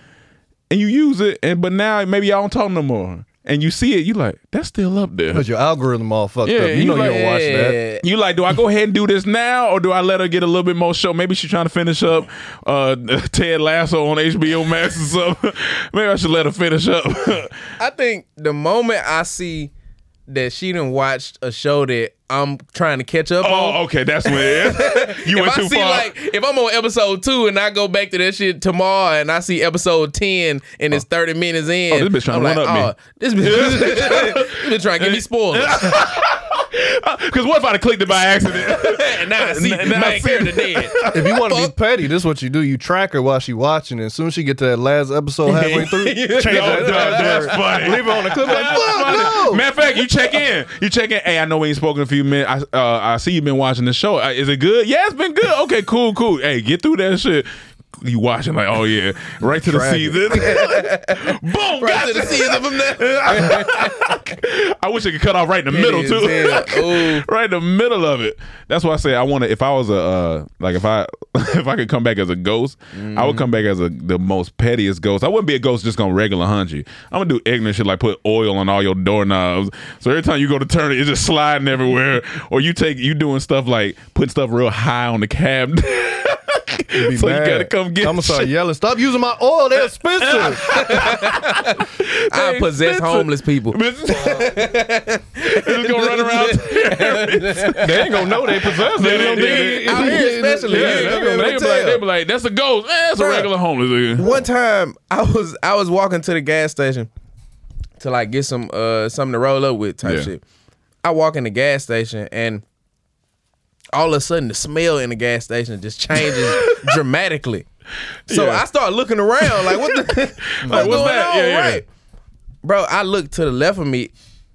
and you use it, and but now maybe y'all don't talk no more, and you see it, you like that's still up there. Cause your algorithm all fucked Yeah, up. You you know you like- don't watch that. You like, do I go ahead and do this now, or do I let her get a little bit more show? Maybe she's trying to finish up uh, Ted Lasso on HBO Max or something. Maybe I should let her finish up. I think the moment I see that she didn't watch a show that I'm trying to catch up oh, on. oh, okay, that's when you if went I too see far. like if I'm on episode two and I go back to that shit tomorrow and I see episode ten and it's oh. thirty minutes in, Oh, this bitch tryna I'm like, one-up me. oh, this bitch, this bitch trying to give me spoilers. Because what if I'd have clicked it by accident? and now I see Now I main see- character dead. If you want to be petty, this is what you do. You track her while she watching, and as soon as she get to that last episode halfway through, change No, that no, that's funny. Leave her on the clip like, That's fuck funny. no. Matter of fact, you check in. You check in. Hey, I know we ain't spoken in a few minutes. I uh, I see you've been watching the show. Uh, is it good? Yeah, it's been good. Okay, cool, cool. Hey, get through that shit. You watching like, oh yeah, right to the season. Boom, Right got to the season from there. I wish I could cut off right in the middle too. right in the middle of it. That's why I say I want to. If I was a uh, like if I if I could come back as a ghost, I would come back as a the most pettiest ghost. I wouldn't be a ghost just gonna regular hunt you. I'm gonna do ignorant shit like put oil on all your doorknobs. So every time you go to turn it, it's just sliding everywhere. Or you take you doing stuff like putting stuff real high on the cab. Be so mad. you gotta come get. Me. I'm gonna start yelling. Stop using my oil. They're expensive. I possess expensive. homeless people. It's just gonna run around. they ain't gonna know they possess it. They don't Yeah, think- Out here especially, Yeah, you they be be like, they be like, they be like, that's a ghost. Man, that's a regular homeless nigga. One time I was I was walking to the gas station to like get some uh something to roll up with type Yeah. shit. I walk in the gas station and all of a sudden the smell in the gas station just changes dramatically. So Yeah. I start looking around like what the what's what's going that? on? Yeah, yeah. Right. Bro, I look to the left of me.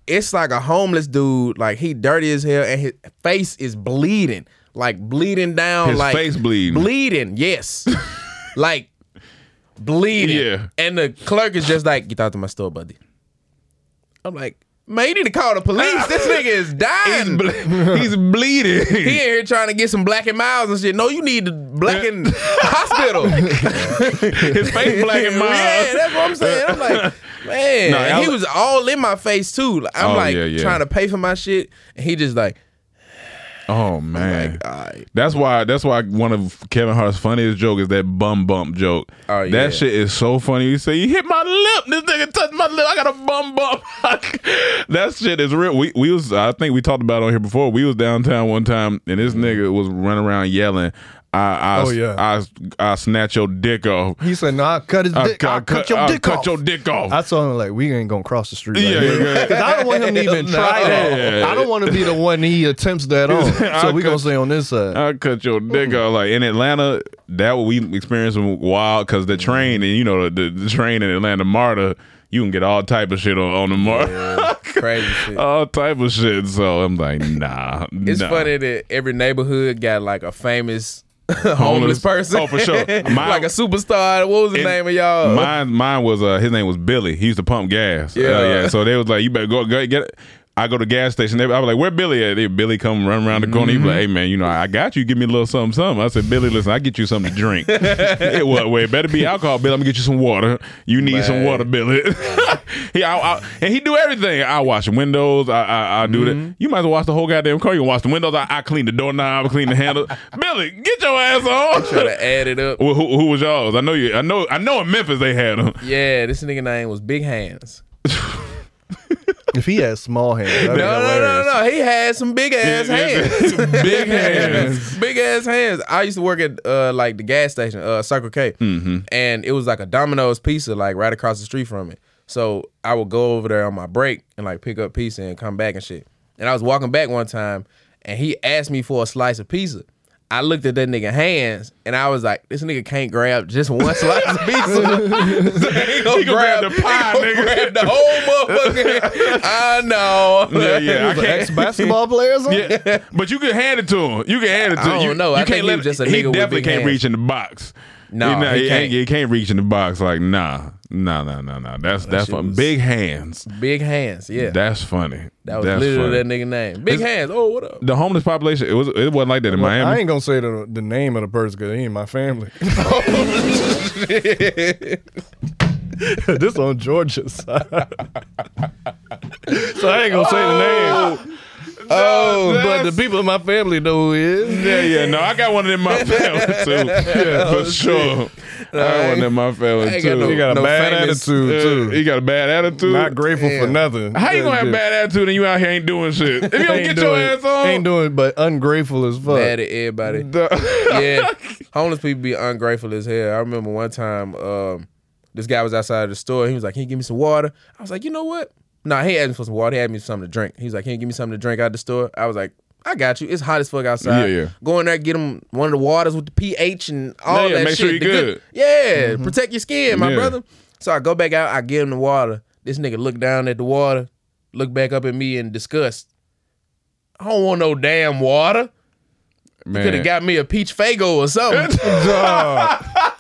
It's like a homeless dude, like he dirty as hell, and his face is bleeding, like bleeding down, His like face bleeding. bleeding. Yes, like bleeding. Yeah. And the clerk is just like, get out to my store, buddy. I'm like, man, you need to call the police. this nigga is He's, dying. ble- he's bleeding. he in here trying to get some Black and Milds and shit. No, you need the black and hospital. His face black and mild. Yeah, that's what I'm saying. I'm like, man, No, and he was- was all in my face too. Like, I'm Oh, like yeah, yeah. trying to pay for my shit, and he just like, Oh man. all right. That's why. That's why one of Kevin Hart's funniest joke is that bum bump joke. Oh, yeah. That shit is so funny. You say you hit my lip. This nigga touched my lip. I got a bum bump. that shit is real. We we was. I think we talked about it on here before. We was downtown one time and this mm-hmm. nigga was running around yelling. I I, Oh, yeah. I I snatch your dick off. He said, "No, I cut his I dick. I cut your I dick cut off." your dick off. I told him like we ain't gonna cross the street. Yeah, like yeah. Because I don't want him to even try that. Yeah. I don't want to be the one he attempts that on. So we gonna stay on this side. I cut your dick off. Like in Atlanta, that what we experienced wild because the train and you know the, the train in Atlanta MARTA, you can get all type of shit on, on the MARTA. Crazy shit. all type of shit. So I'm like, nah. It's nah. funny that every neighborhood got like a famous homeless person. Oh, for sure. Mine- like a superstar. What was the And name of y'all? Mine, mine was uh, his name was Billy. He used to pump gas. Yeah. Uh, yeah. So they was like, you better go, go get. it. I go to gas station. They, I was like, "Where Billy at?" They, Billy come run around the corner. He be like, "Hey man, you know I got you. Give me a little something, something." I said, "Billy, listen, I get you something to drink. it, well, it better be alcohol, Billy. I'm gonna get you some water. You need some water, Billy." he, I, I, and he do everything. I wash the windows. I, I, I do that. Mm-hmm. You might as well wash the whole goddamn car. You can wash the windows. I, I clean the doorknob. I clean the handle. Billy, get your ass on. Try to add it up. Well, who, who was y'all's? I know you. I know. I know. In Memphis they had them. Yeah, this nigga name was Big Hands. If he had small hands, No, no, no, no, no. He had some big ass hands. Big hands. big ass hands. I used to work at uh, like the gas station, uh, Circle K, Mm-hmm. and it was like a Domino's pizza, like right across the street from it. So I would go over there on my break and like pick up pizza and come back and shit. And I was walking back one time, and he asked me for a slice of pizza. I looked at that nigga hands, and I was like, "This nigga can't grab just one slice of pizza. So he gonna, He gonna grab the pie, he nigga. grab the whole motherfucker. I know. Yeah, yeah. I Ex can't. basketball players. Yeah, but you can hand it to him. You can hand it to I him. don't You, know. You I can't think he let was just a He nigga with definitely big can't hands. reach in the box. No, he, nah, he he, can't. he can't reach in the box. Like nah, nah, no, no, no. That's that's shit was- Big hands. Big hands. Yeah. That's funny. That was That's literally funny. that nigga name. Big hands. Oh, what up? The homeless population. It was. It wasn't like that in Well, I ain't gonna say the, the name of the person because he ain't my family. this on Georgia's side. so I ain't gonna say the name. Oh. Oh, But the people in my family know who he is. Yeah, yeah. No, I got one of them in my family too. Yeah, for sure. I got one in my family too. got no- He got a no bad famous- attitude Uh, too. he got a bad attitude. Not grateful for nothing. How you gonna have Just bad attitude and you out here ain't doing shit? If you don't ain't get your ass on, Ain't doing but ungrateful as fuck. Mad at everybody. yeah. Homeless people be ungrateful as hell. I remember one time, um, this guy was outside of the store. He was like, Can you give me some water? I was like, You know what? Nah, he asked me for some water. He asked me for something to drink. He was like, Can you give me something to drink out the store? I was like, I got you. It's hot as fuck outside. Yeah, yeah. Go in there, get him one of the waters with the pH and all that shit. Yeah, that make shit. sure you The good. Yeah, mm-hmm. protect your skin, my Yeah. brother. So I go back out, I give him the water. This nigga look down at the water, look back up at me in disgust. I don't want no damn water. Man. Could have got me a peach Faygo or something.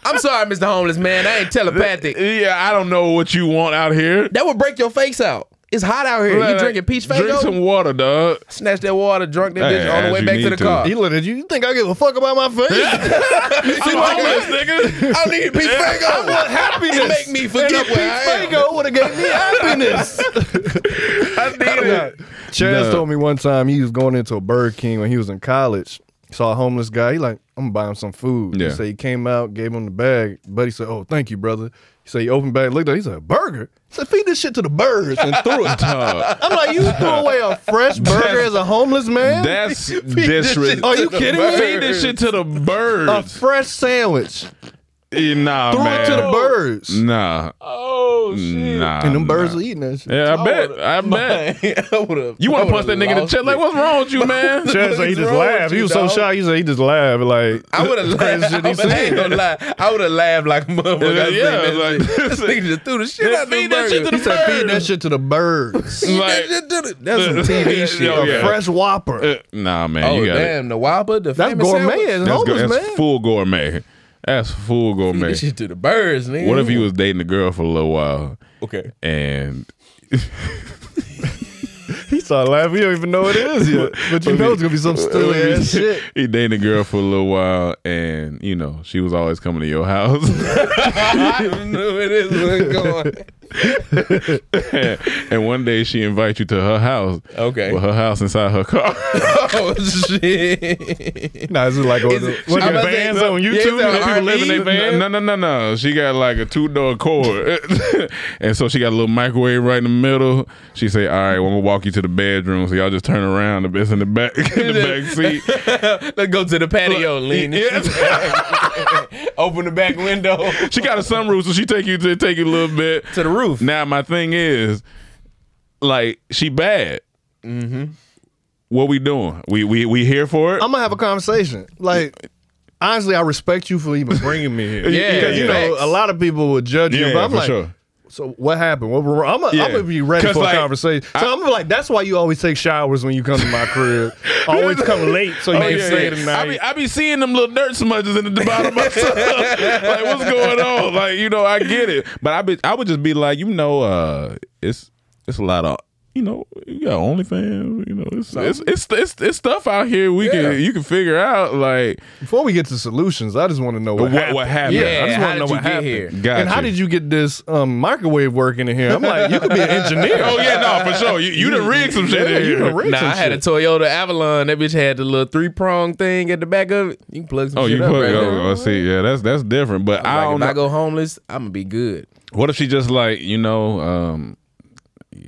I'm sorry, Mr. Homeless Man. I ain't telepathic. Yeah, I don't know what you want out here. That would break your face out. It's hot out here. You drinking peach Faygo? Drink some water, dog. Snatch that water, drunk that Hey, bitch on the way back to need the to. car. He looked at you. You think I give a fuck about my face? I'm homeless, nigga. I need peach Faygo. I want happiness. It make me forget where I am. Faygo would have gave me happiness. I need it. Chaz No. told me one time he was going into a Burger King when he was in college. Saw a homeless guy. He like, I'm gonna buy him some food. Yeah. He said he came out, gave him the bag. Buddy said, Oh, thank you, brother. He said he opened bag, looked at it. He said, Burger? He said, feed this shit to the birds and threw it. Dog. I'm like, you threw away a fresh burger as a homeless man? That's shit disrespectful. Are you kidding me? Feed this shit to the birds. A fresh sandwich. Nah, Threw man. it to the birds. Nah. Oh shit. Nah. And them birds nah. are eating that shit. Yeah, I bet. I bet. I would've- You want to punch that nigga in the lost chest? Like, what's wrong with you, man? Chaz said he just wrong with laughed. He you, was so shy. He said he just laughed. Like, I would have crazy laughed. shit he I ain't said. gonna lie. I would have laughed like a motherfucker. Yeah, I seen yeah, that like- shit. this nigga just threw the shit out Feed the that shit to burger. He said, feed that shit to the birds. Like- that shit to the- That's some TV shit. A fresh whopper. Uh, Nah, man. Oh you got damn, the Whopper, the That's famous gourmet sandwich? That's, homeless, that's man. full gourmet. That's full Feed gourmet. this shit to the birds, nigga. What if he was dating a girl for a little while okay? and He started laughing. He don't even know what it is yet. But you know it's gonna be some silly ass shit. he dated a girl for a little while and you know she was always coming to your house I knew it is going. and one day she invites you to her house Okay. with her house inside her car oh shit! Nah, this is like Is one it- of the say- vans on YouTube. it's a people live in their van. no no no no she got like a two door cord and so she got a little microwave right in the middle she say all right well, I'm gonna walk you to the bedroom so y'all just turn around the it's in the back in the back seat Let's go to the patio, lean. Yeah. Open the back window she got a sunroof so she take you to take you a little bit to the roof. Now my thing is, like, she bad. Mm-hmm. What we doing? We we we here for it? I'm gonna have a conversation. Like, honestly, I respect you for even bringing me here. Yeah, because you know a lot of people would judge you, yeah, but I'm for like, sure. So what happened? What, I'm, gonna- Yeah. Be ready for like, a conversation. So I, am like, that's why you always take showers when you come to my crib. always come late so you Oh, can yeah, stay yeah. I be I be seeing them little dirt smudges in the bottom of my stuff. like what's going on? Like you know I get it, but I be I would just be like you know uh it's it's a lot of you know, you got OnlyFans. You know, it's it's, it's it's it's stuff out here we can you can figure out. Like, Before we get to solutions, I just want to know what, What- happened. what happened? Yeah, I just want to how know did what you get happened. here? Got and how did you get this um, microwave working in here? I'm like, you could be an engineer. oh yeah, no, for sure. You you done rigged some shit Yeah, in here. done Nah, some I had a. Toyota Avalon. That bitch had the little three prong thing at the back of it. You can plug some Oh, shit you up put. right oh, oh, see, yeah, that's that's different. But I Like, don't if know. I go homeless, I'm gonna be good. What if she just like you know, um,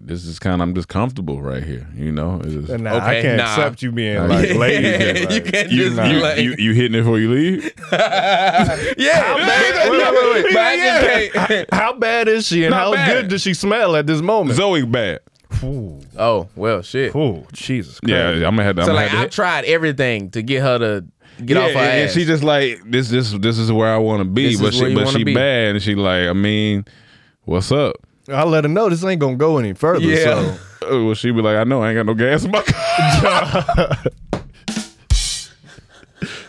this is kind of I'm just comfortable right here. You know, It's just- And nah, I can't nah. accept you being like lazy. you can't you, just be you, like, you you hitting it before you leave. yeah, man. wait, wait, wait, wait. But I just can't- how bad is she, and Not how bad. good does she smell at this moment? Zoe bad. Oh well, shit. Oh, Jesus Christ. Yeah, I'm gonna have to. I'm So like I tried everything to get her to get yeah, off her and, and she just like this. This this is where I want to be, This but is she but she be. bad, and she like I mean, what's up? I let her know this ain't gonna go any further. Yeah. So. Uh, Well, she be like, I know I ain't got no gas in my car.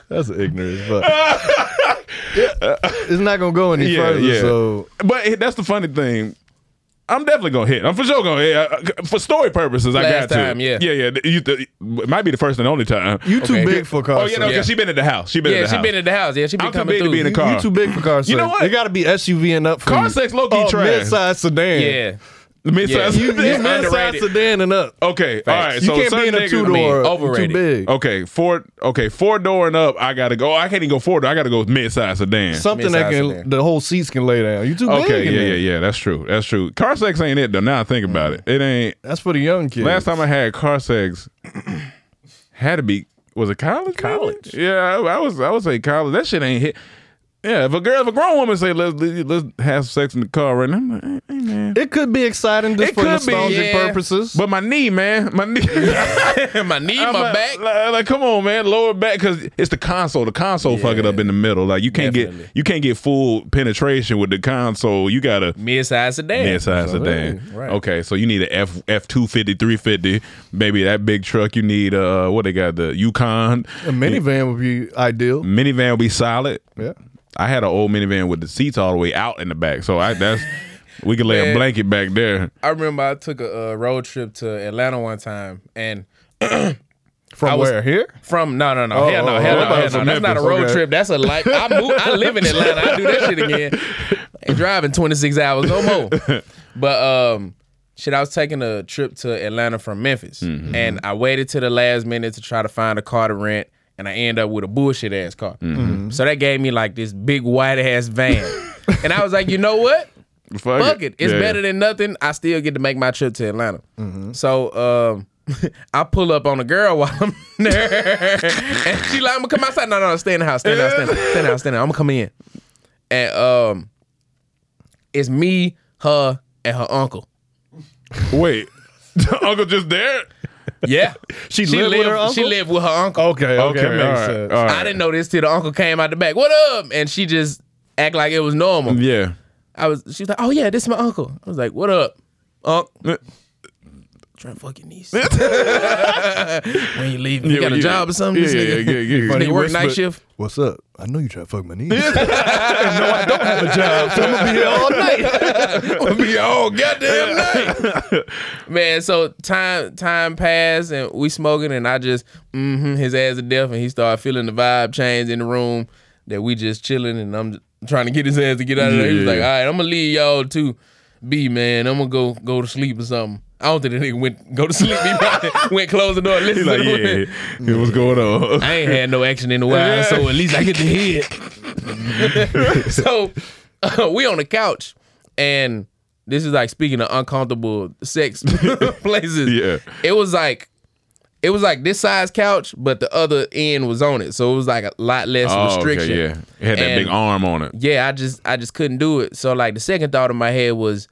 That's ignorance, but it's not gonna go any Yeah, further. yeah. So but that's the funny thing. I'm definitely gonna hit. I'm for sure gonna hit. Uh, For story purposes, I Last got time, to. yeah. yeah, yeah. You, it might be the first and only time. you too Okay. big for car. oh, yeah, know, sex. because she been in the house. She been in the house. yeah, she house. been in the house. Yeah, she been I'm too coming big to be in the car. You too big for car. You know what? It got to be SUV and up. For Car you. sex low-key oh, trash. mid-size sedan. Yeah, The mid-size. Yeah. you, you mid-size sedan and up. okay, all right. you So can't be certain in a two door. mean, Too overrated. big. Okay, four. Okay, four door and up. I gotta go. I can't even go four door. I gotta go mid-size sedan. Something that Mid-size can sedan. the whole seats can lay down. You too big. Okay, in yeah, yeah, yeah. That's true. That's true. Car sex ain't it though. Now I think about it, it ain't. That's for the young kids. Last time I had car sex had to be was it college? maybe? College. Yeah, I, I was. I would say college. That shit ain't hit. Yeah, if a girl, if a grown woman say let's let's have sex in the car right now, I'm like, hey, hey, man. it could be exciting just It for could be, nostalgic yeah. purposes. But my knee, man, my knee. my knee, I'm my like, back. Like, like, come on, man, lower back because it's the console. The console fuck it up in the middle. Like you can't Definitely. get you can't get full penetration with the console. You gotta Mid-size sedan. mid-size sedan. right. Okay, so you need an F F two fifty three fifty. Maybe that big truck. You need uh what they got the Yukon a minivan would be ideal. minivan will be solid. Yeah. I had an old minivan with the seats all the way out in the back, so I that's we could lay a blanket back there. I remember I took a uh, road trip to Atlanta one time, and From I was- where? Here? from no, no, no, Oh, hell no, oh, hell oh, no, hell from no. That's not a road okay. trip. That's a life. I move. I live in Atlanta. I do that shit again. Ain't driving 26 hours no more. But um, shit, I was taking a trip to Atlanta from Memphis, Mm-hmm. and I waited to the last minute to try to find a car to rent, and I end up with a bullshit ass car. Mm-hmm. So that gave me like this big white ass van, and I was like, you know what? Fuck, Fuck it. It's Yeah. better than nothing. I still get to make my trip to Atlanta. Mm-hmm. So um, I pull up on a girl while I'm there. and she like, I'm gonna come outside. No, no, stay in the house. Stay in the house. Stay in the house. Stay in the house. Stay in the house. I'm gonna come in. And um, it's me, her, and her uncle. Wait, Uncle just there? Yeah. She lived with her uncle? She lived with her uncle. Okay, okay, Okay, makes right, sense. right. I didn't know this till the uncle came out the back. What up? And she just act like it was normal. Yeah. I was she was like, Oh yeah, this is my uncle. I was like, What up? Unc? Trying to fuck your niece. when you leave, You Yeah, got a yeah. job or something? Yeah, This yeah, nigga, yeah, yeah, yeah. This nigga work night shift? What's up? I know you trying to fuck my niece. no, I don't have a job, so I'm gonna be here all night. I'll be here all goddamn night. Man, so time time passed and we smoking and I just mm-hmm his ass to death and he started feeling the vibe change in the room that we just chilling and I'm trying to get his ass to get out of there. He was like, all right, I'm gonna leave y'all to be man. I'm gonna go go to sleep or something. I don't think the nigga went go to sleep. He probably went close the door and He's listen like, to the yeah, yeah, what's going on? I ain't had no action in a while, so at least I get to hear it. so uh, we on the couch, and this is like speaking of uncomfortable sex places. Yeah. it was like. It was like this size couch, but the other end was on it, so it was like a lot less Oh, restriction. okay, yeah. It had that And- big arm on it. Yeah, I just I just couldn't do it. So like the second thought in my head was,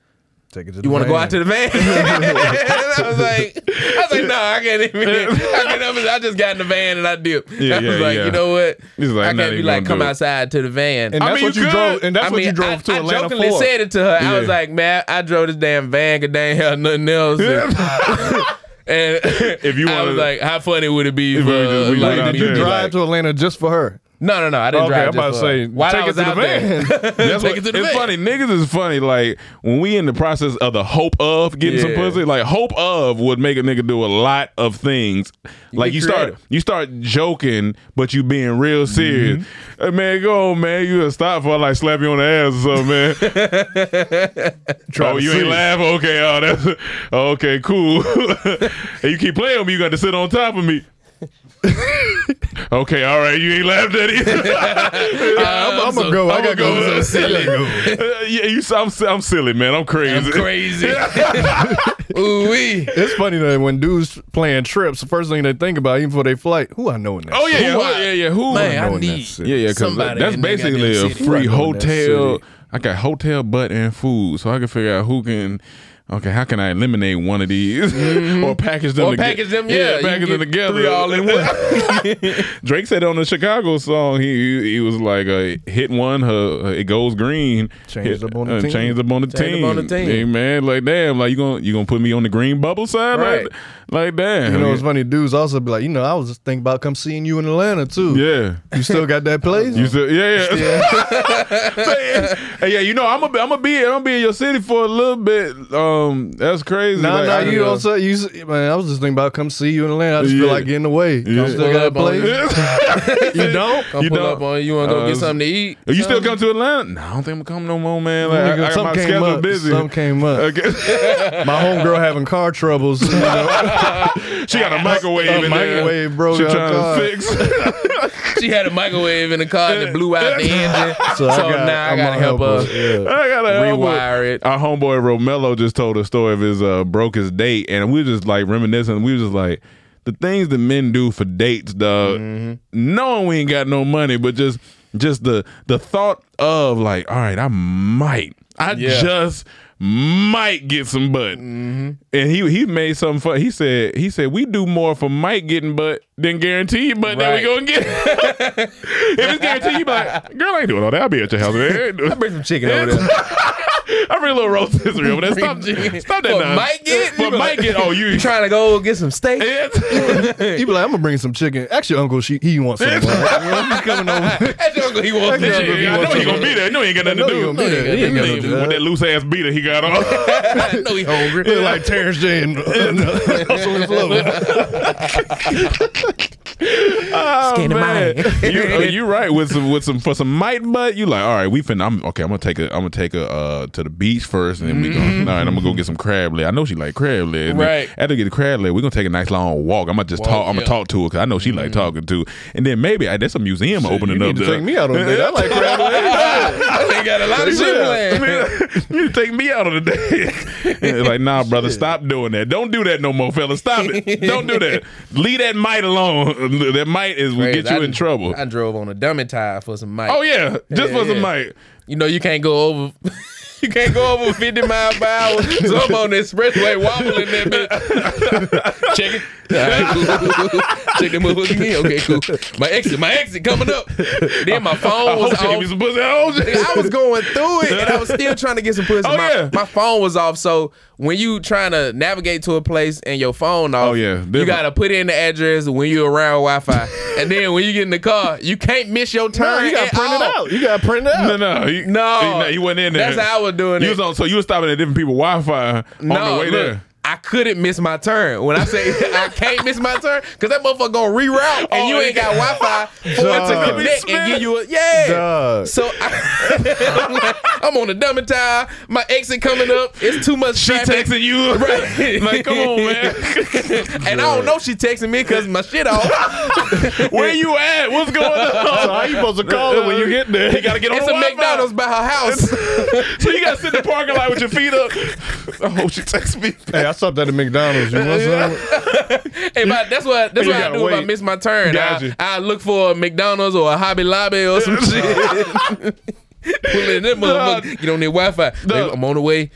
Take it to you want to go out to the van? and I was like, I was like, no, I can't even. I, can't, I just got in the van and I dipped. Yeah, I was yeah, like, yeah. you know what? He's like, I can't be like, come outside to the van. And I that's mean, what you you could. drove. And that's I what mean, you drove I, to I Atlanta jokingly for. said it to her. I was like, man, I drove this damn van because they ain't had nothing else. And, If you want I was to- like, how funny would it be If for we just- we like, Did you drive like- to Atlanta just for her? No, no, no. I didn't Okay, drive. I'm about to say, while take I it to the there. That's Take what, it to the it's van. funny. Niggas is funny. Like when we in the process of the hope of getting some pussy, like hope of would make a nigga do a lot of things. like get you start you start joking, but you being real serious. Mm-hmm. Hey, man, go on, man. You stop for I, like slap you on the ass or something, man. oh, you see. ain't laugh? Okay, oh, that's okay, cool. and you keep playing with me, you got to sit on top of me. okay, all right, you ain't laughed at it. Uh, I'm, I'm gonna go. i'm gotta go. so silly. Uh, yeah, you. I'm, I'm silly, man. I'm crazy. I'm crazy. Ooh wee. It's funny that when dudes playing trips, the first thing they think about, even before they flight, who I know in that. Oh yeah, city? yeah, Who who, I- yeah, yeah. Who? Man, I know in that city. yeah, yeah. Because somebody that's basically a city. free I know in that hotel. I got hotel, butt, and food, so I can figure out who can. Okay, how can I eliminate one of these or package them? Or toge- package them, yeah. You package can them together. three all in one. Drake said on the Chicago song, he he was like, uh, "Hit one, uh, it goes green. change Hit- up on the uh, team. Changed up on the Changed team. up on the team. Hey man, like damn, like you gonna you gonna put me on the green bubble side, Right. like, like damn. You know, it's funny. Dudes also be like, you know, I was just thinking about come seeing you in Atlanta too. Yeah. You still got that place? You said, yeah, yeah. hey, yeah, you know, I'm gonna, I'm gonna be, I'm gonna be in your city for a little bit. Um, that's crazy. No, Like, no, I- you don't say you. Man, I was just thinking about come see you in Atlanta. I just feel like getting away. You Yeah. still got a Pull up place? you don't? Come You pull don't- up on you. You want to go Uh, get something to eat? You still Something? come to Atlanta? No, I don't think I'm gonna no more, man. Like, I, I got my came schedule up. busy. Some came up. Okay. My homegirl having car troubles. You know? she got a microwave A in microwave there. broke She trying car. to fix. She had a microwave in the car and it blew out the engine. So, I got- now I I'm gotta gonna help her. Yeah. I gotta help her. Rewire it. Our homeboy Romello just told a story of his uh, broke his date, and we were just like reminiscing. We were just like the things that men do for dates, dog. Mm-hmm. Knowing we ain't got no money, but just just the the thought of like, all right, I might, I Yeah. just might get some butt. Mm-hmm. And he he made something fun. He said he said we do more for Mike getting butt than guarantee you butt that we Right. gonna get. if it's guaranteed, you be like, girl, I ain't doing all that. I'll be at your house. Man. Bring some chicken over there. I bring a little rotisserie over there. Stop, stop that For nonsense. Mike get? For You be Mike like- get. Oh, you. You trying to go get some steak? He be like, I'm gonna bring some chicken. Actually, Uncle, she, he wants some. He's coming over. That's your uncle. He wants That's that your I know he gonna be there. I know he ain't got nothing to do. he gonna be there. He ain't got nothing to do. With that loose ass beater he got on. I know he hungry. Look like Terrence J and Hustle and Flow. Oh, man. man. you, uh, you right with some with some for some might butt. You like all right? We finna. I'm okay. I'm gonna take a. I'm gonna take a uh, to the beach first, and then we gonna. All right, I'm gonna go get some crab leg. I know she like crab leg. And then Right. After get the crab leg, we are gonna take a nice long walk. I'm gonna just talk. I'm gonna yeah. talk to her because I know she like mm-hmm. talking too. And then maybe I, there's a museum opening up. to there. take me out on a date. I like crab legs. They got a lot of shit planned. you take me out on a date. like, nah, brother, stop doing that. Don't do that no more, fella. Stop it. Don't do that. Leave that might alone. That might is will get you I- in trouble. I drove on a dummy tire for some mic. oh yeah, just Yeah, for some yeah. might. You know you can't go over. You can't go over 50 miles per hour. So I'm on the expressway wobbling that bitch. Check it. All right. Check that motherfucker again. Okay, cool. My exit, my exit coming up. Then my I phone was oh, hope me off. some pussy. Oh, I I was going through it and I was still trying to get some pussy. Oh, my, yeah. my phone was off. So when you trying to navigate to a place and your phone off, Oh, yeah. you gotta put in the address when you're around Wi-Fi. and then when you get in the car, you can't miss your turn. No, you gotta print it out. You gotta print it No, out. no, you, No. you, you wasn't in there. That's how I was doing You it. was on, so you were stopping at different people's Wi-Fi on the way look, there. I couldn't miss my turn. When I say I can't miss my turn, because that motherfucker gonna reroute and Oh, you ain't got Wi-Fi for it to connect and give you a yeah. Dog. So I, I'm on the dummy tire. My exit coming up. It's too much She traffic. texting you. Right. like, come on, man. and I don't know she texting me because my shit off. Where you at? What's going So on? how you supposed to call her when you get there? You gotta get on It's the a Wi-Fi. McDonald's by her house. So you gotta sit in the parking lot with your feet up. I hope oh, she texts me. Hey, I stopped at the McDonald's. You want some? Hey, but that's what that's You what I do if I miss my turn. I. I look for a McDonald's or a Hobby Lobby or some shit. Pull in that motherfucker. Get on their Wi-Fi. Baby, I'm on the way.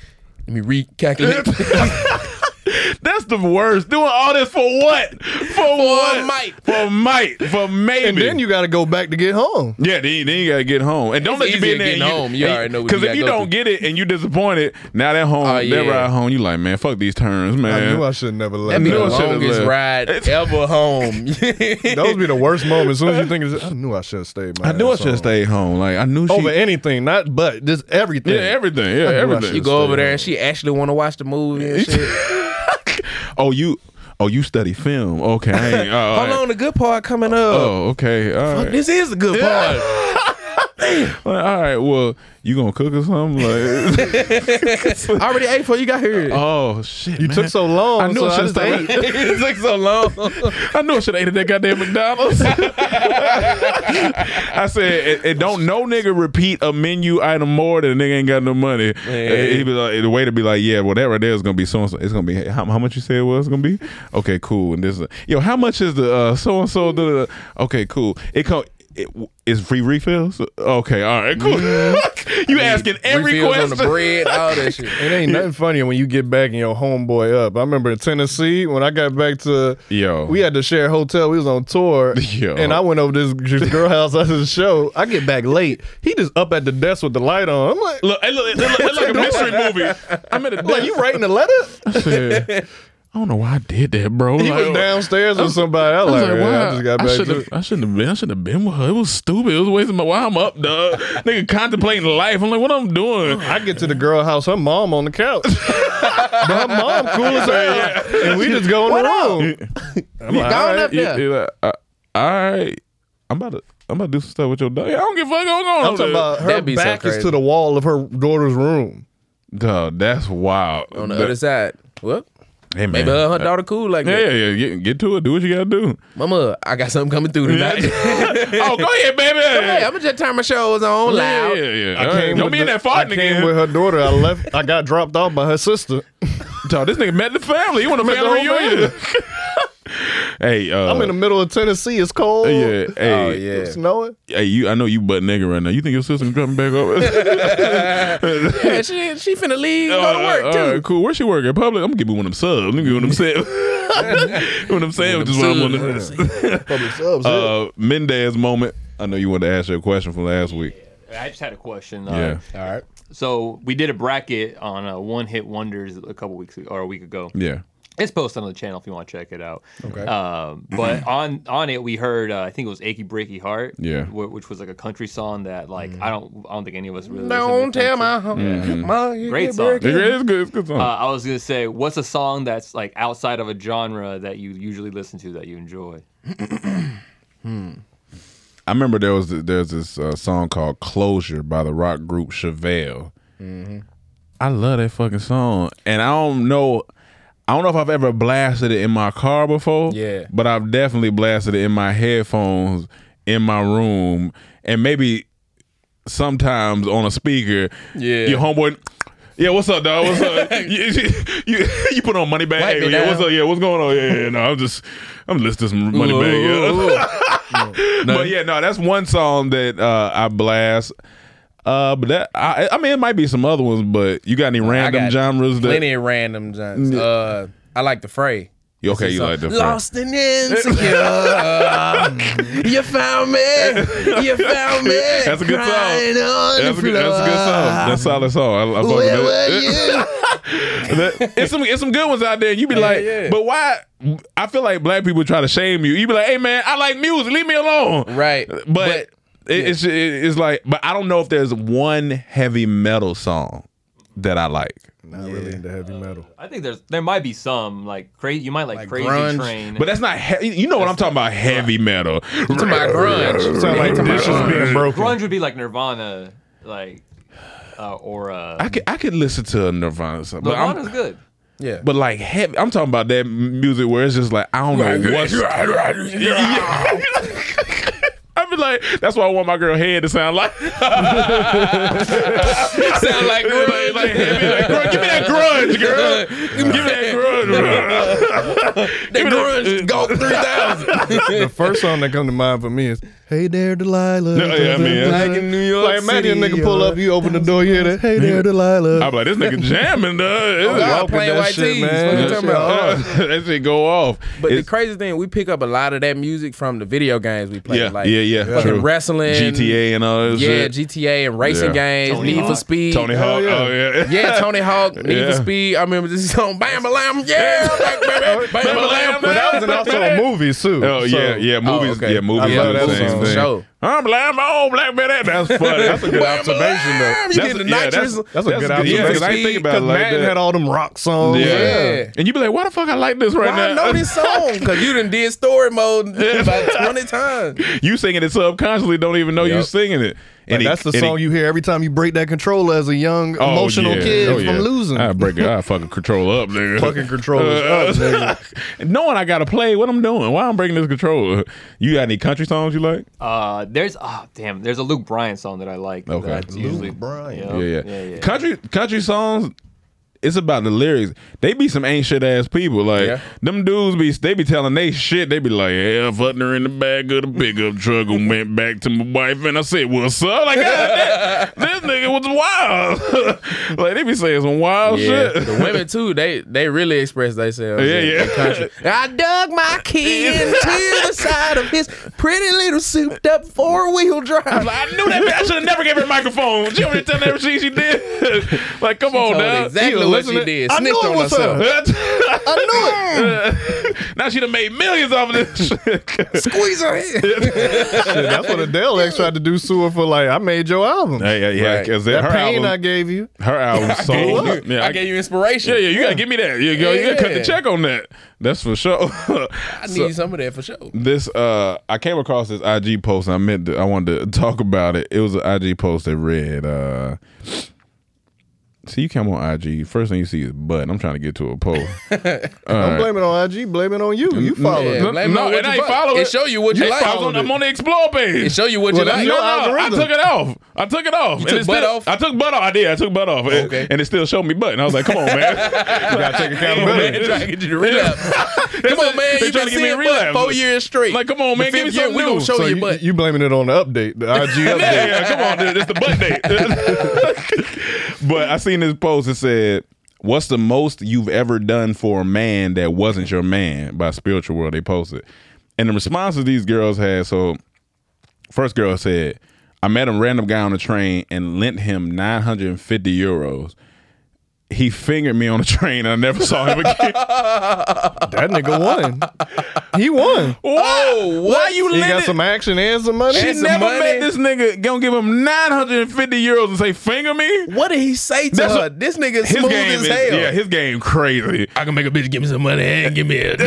Let me recalculate. That That's the worst. Doing all this for what? For, what? mite. For might. For maybe. And then you got to go back to get home. Yeah, then, then you gotta get home, and don't It's let you be in there. getting and home. You already know Because if you don't get it and you disappointed, now that home, oh, that yeah. ride home, you like, man, fuck these turns, I man. knew I should never That left. be the knew I should've longest left. ride ever home. Those be the worst moments. As soon as you think, I knew I should have stayed. I knew I should have home. stayed home. Like I knew she. over anything, not but just everything. yeah, everything. Yeah, I knew I everything. you go over there home. and she actually want to watch the movie and shit. Oh, you. Oh, you study film. Okay. I ain't, Hold on, the good part coming up. Oh, okay. All right. This is the good part. Like, all right. Well, you gonna cook or something? Like, I already ate before you got here. oh shit. You man. took so long. I knew so I should just ate. it took so long. I knew I should have ate at that goddamn McDonald's. I said, and, and don't no nigga repeat a menu item more than a nigga ain't got no money. Yeah. He be like, the way to be like, yeah, whatever there is gonna be so and so. It's gonna be how, how much you say it was gonna be? Okay, cool. And this, yo, how much is the uh, so and so? The okay, cool. It come. It, is free refills? Okay, all right, cool. Mm-hmm. you asking every Refills question. on the bread, all that shit. It ain't nothing funnier when you get back and your homeboy up. I remember in Tennessee when I got back to Yo. we had to share a hotel. We was on tour, Yo. and I went over this, this girl house after the show. I get back late. He just up at the desk with the light on. I'm like, Look, it look, look, it look like a mystery movie. I'm at a like you writing a letter? I don't know why I did that, bro. He Like, was downstairs with somebody. I I was was like, like, "Man, why? I just got I back. should to have. I shouldn't have been. I shouldn't have been with her. It was stupid. It was wasting my. Why I'm up, dog? Nigga contemplating life. I'm like, what I'm doing? I get to the girl house, her mom on the couch. but her mom cool as hell. And we just go in the room. I'm like, Go all on right. up You- there. you like, uh, all right. I'm about to. I'm about to do some stuff with your dog. I don't give a fuck. What's going on? I'm talking about her That'd be so back is to the wall of her daughter's room. Dog, that's wild. On the That- other side. What? Hey man. Maybe her, her daughter cool like yeah, that. yeah, yeah. Get, get to it. Do what you gotta do. Mama, I got something coming through tonight. oh, go ahead, baby. hey, I'm gonna just turn my shows on loud. yeah, yeah. I All right, came Don't be in that farting I came again. with her daughter. I left. I got dropped off by her sister. Dog, this nigga met the family. You want a Met the whole reunion? hey, uh, I'm in the middle of Tennessee. It's cold. Yeah, hey, Oh, yeah. It's snowing. Hey, you. I know you butt nigga right now. You think your sister coming back over? Yeah, she she finna leave, go to work All too. right, cool. Where she work at Publix? I'm gonna give you one of them subs. Let me give you one of them sandwiches. one of them sandwiches. What I'm gonna- Publix subs. Uh, Mendez moment. I know you wanted to ask you a question from last week. I just had a question. Yeah, Uh, All right. So we did a bracket on uh, one hit wonders a couple weeks ago, or a week ago. yeah. It's posted on the channel if you want to check it out. Okay. Um, but on on it, we heard uh, I think it was "Achy Breaky Heart," Yeah. wh- which was like a country song that like I don't I don't think any of us really. Don't listen to tell my country. home. My, Great song. It's, it's good. It's a good song. Uh, I was gonna say, what's a song that's like outside of a genre that you usually listen to that you enjoy? I remember there was there's this uh, song called "Closure" by the rock group Chevelle. I love that fucking song, and I don't know. I don't know if I've ever blasted it in my car before. Yeah. but I've definitely blasted it in my headphones in my room, and maybe sometimes on a speaker. Yeah. your homeboy. Yeah, what's up, dog? What's up? you, you, you put on money bag. Hey, yeah, what's up? Yeah, what's going on? Yeah, yeah, no, I'm just, I'm listening to some money Ooh, bag. ooh, Yeah. ooh. But yeah, no, that's one song that uh, I blast. Uh, but that I, I mean, it might be some other ones. But you got any random got genres that? Plenty of random genres. Uh, I like the fray. You- okay, you like the. Lost and insecure. you found me. You found me. That's a good song. That's a good, that's a good song. That's a solid song. I, I Where were it. you? It's some it's some good ones out there. You be like, yeah. but why? I feel like black people try to shame you. You be like, hey man, I like music. Leave me alone. Right. But, But- it, it's it's like, but I don't know if there's one heavy metal song that I like. Not really into heavy metal. I think there's there might be some like crazy. You might like, Like Crazy grunge. Train, But that's not. He- you know what I'm talking about? Heavy metal. talking about grunge. Sound like dishes being broken. grunge would be like Nirvana, like uh, or uh, I could I could listen to a Nirvana song, but I'm, Nirvana's good. Yeah. But like heavy, I'm talking about that music where it's just like I don't know what's. I be like, that's why I want my girl head to sound like. Sound like grunge. like, heavy, like, grunge. Give me that grunge, girl. Give me that grunge. the grunge go three thousand. the first song that come to mind for me is "Hey There Delilah." No, yeah, I mean, Like in New York like imagine a City, nigga pull up, you open the door, you hear that "Hey There Delilah." I'm like, this nigga jamming, dog. Oh, God, Walking playing that white shit, tees. man. What you That talking about? that shit go off. But It's- the crazy thing, we pick up a lot of that music from the video games we play. yeah, like yeah, yeah, fucking true. wrestling, GTA and all that yeah, shit. GTA and racing Yeah. games, Tony Need for Speed, Tony Hawk. yeah. Oh yeah. Yeah, Tony Hawk, Need Yeah. for Speed. I remember this song, Bam Bam, yeah, oh, bam, bam, bam, bam, But that was also a movies too. Oh So, yeah, yeah, movies, oh, okay. yeah, movies. I love do that same song. Thing. Show. I'm Lambo, oh, Black Man. That's funny. That's a good observation, though. You get the yeah, nitrous. that's, That's a good Yeah, observation. because I think about it Because like Madden that. had all them rock songs. yeah. Yeah. and you be like, why the fuck I like this right Why now? I know this song? Because you done did story mode about 20 times. you singing it subconsciously, don't even know you singing it. Like, And that's the and it- song you hear every time you break that controller as a young Oh, emotional yeah. kid Oh, from yeah. losing. I break it. I fucking control up, nigga. Fucking controllers up, nigga. Knowing I gotta play, what I'm doing? Why I'm breaking this controller? You got any country songs you like? Uh, there's oh damn, there's a Luke Bryan song that I like. Okay. That's usually Bryan. you know, yeah, yeah, yeah, yeah. Country country songs. It's about the lyrics. They be some ain't shit ass people. Like Yeah. them dudes be they be telling they shit. They be like, yeah, fucking her in the back of the pickup truck and went back to my wife and I said, What's up? Like God, this nigga was wild. like they be saying some wild Yeah, shit. the women too. They they really express themselves. Yeah, in- yeah. in country. I dug my key into the side of his pretty little souped up four wheel drive. Like, I knew that bitch. I should have never gave her a microphone. She only tell everything she did. like, come on Told now. exactly You what she listening? did. I knew Snitched it on was herself. her. I knew it. now she done made millions off of this. Squeeze her head. Shit, that's what Adele X tried to do to her for like, I made your album. Yeah, yeah, yeah. Right. Because that her pain I gave you. her album I sold gave up. Yeah, I gave you inspiration. yeah, yeah. You gotta give me that. You, go, you gotta cut the check on that. That's for sure. I need some of that for sure. this uh I came across this IG post and I meant to, I wanted to talk about it. It was an IG post that read uh See, you come on IG. First thing you see is butt. I'm trying to get to a post. Don't blame it on IG, blame it on you. You follow. Yeah, No, blame it no, on what and you I ain't fuck. follow It it. show you what you It like. I was on, I'm on the explore page. It show you what Well, you that's like. No, your no, I algorithm. took it off. I took it off. and took it butt still, off? I took butt off. I did. I took butt off. And- Okay. And, it still showed me butt. And I was like, come on, man. You gotta take Man, accountability. trying to get you to relapse. Come on, man. They You trying been to get me seeing to butt relapse. four years straight. Like, come on, The man. Give me fifth year, something we gonna new. show So you you, butt. you blaming it on the update, the IG yeah, update. yeah, come on, dude. It's the butt date. but I seen this post that said, What's the most you've ever done for a man that wasn't your man by Spiritual World? They posted. And the responses these girls had, so first girl said, I met a random guy on the train and lent him 950 euros. He fingered me on the train and I never saw him again. That nigga won. He won. Whoa, why you He got it? some action and some money. She And some never money. met this nigga. Gonna give him 950 euros and say, finger me? What did he say to That's her? what- this nigga His smooth game as is, hell. yeah, his game crazy. I can make a bitch give me some money and give me a.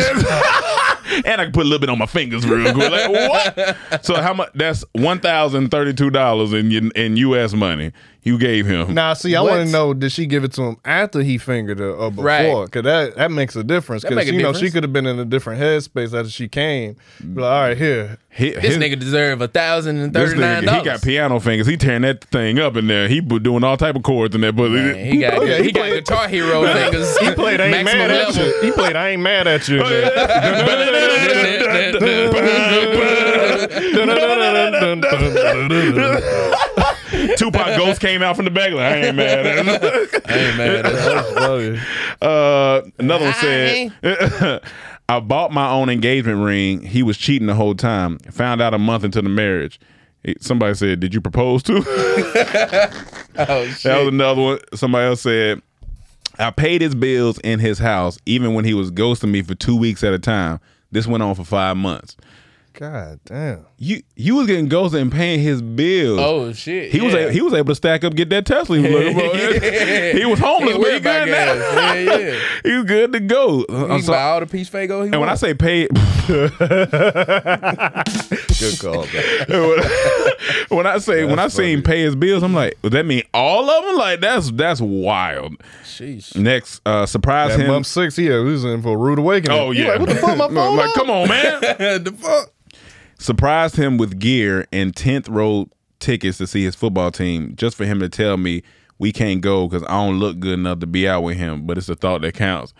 and I can put a little bit on my fingers real good. Like what? so how much? That's one thousand thirty-two dollars in in U.S. money you gave him. Nah, see, I What? want to know did she give it to him after he fingered her or before? Right. Because that, that makes a difference. That Because, make a you know, she could have been in a different headspace after she came. Be like, all right, here. He- This his- nigga deserve a thousand and this thirty nine nigga, dollars. he got piano fingers. He tearing that thing up in there. He bu- doing all type of chords in there. But He got, Oh, yeah, he he got played- Guitar Hero fingers. He played I Ain't maximum Mad at. You. He played I Ain't Mad at You. Tupac Ghost came out from the back. Like, I ain't mad at him. Hey man, that's- Uh, another one said, I bought my own engagement ring. He was cheating the whole time. Found out a month into the marriage. Somebody said, Did you propose to? oh shit. that was another one. Somebody else said, I paid his bills in his house even when he was ghosting me for two weeks at a time. This went on for five months. God damn. You you was getting ghosted and paying his bills. Oh shit. He was a, he was able to stack up, get that Tesla. He was, looking for. he was homeless, He but he good now. Yeah, yeah. he was good to go. He I'm can so- buy all the peach Faygo. He and when I say pay, Good call. man. when I say when I seen pay his bills, I'm like, does that mean all of them? Like that's that's wild. sheesh. Next, uh, surprise That him. month six, yeah, we was in for a rude awakening. Oh He yeah, like, what the fuck, my phone Like, off? come on, man. the fuck. Surprised him with gear and 10th row tickets to see his football team just for him to tell me we can't go because I don't look good enough to be out with him, but it's the thought that counts.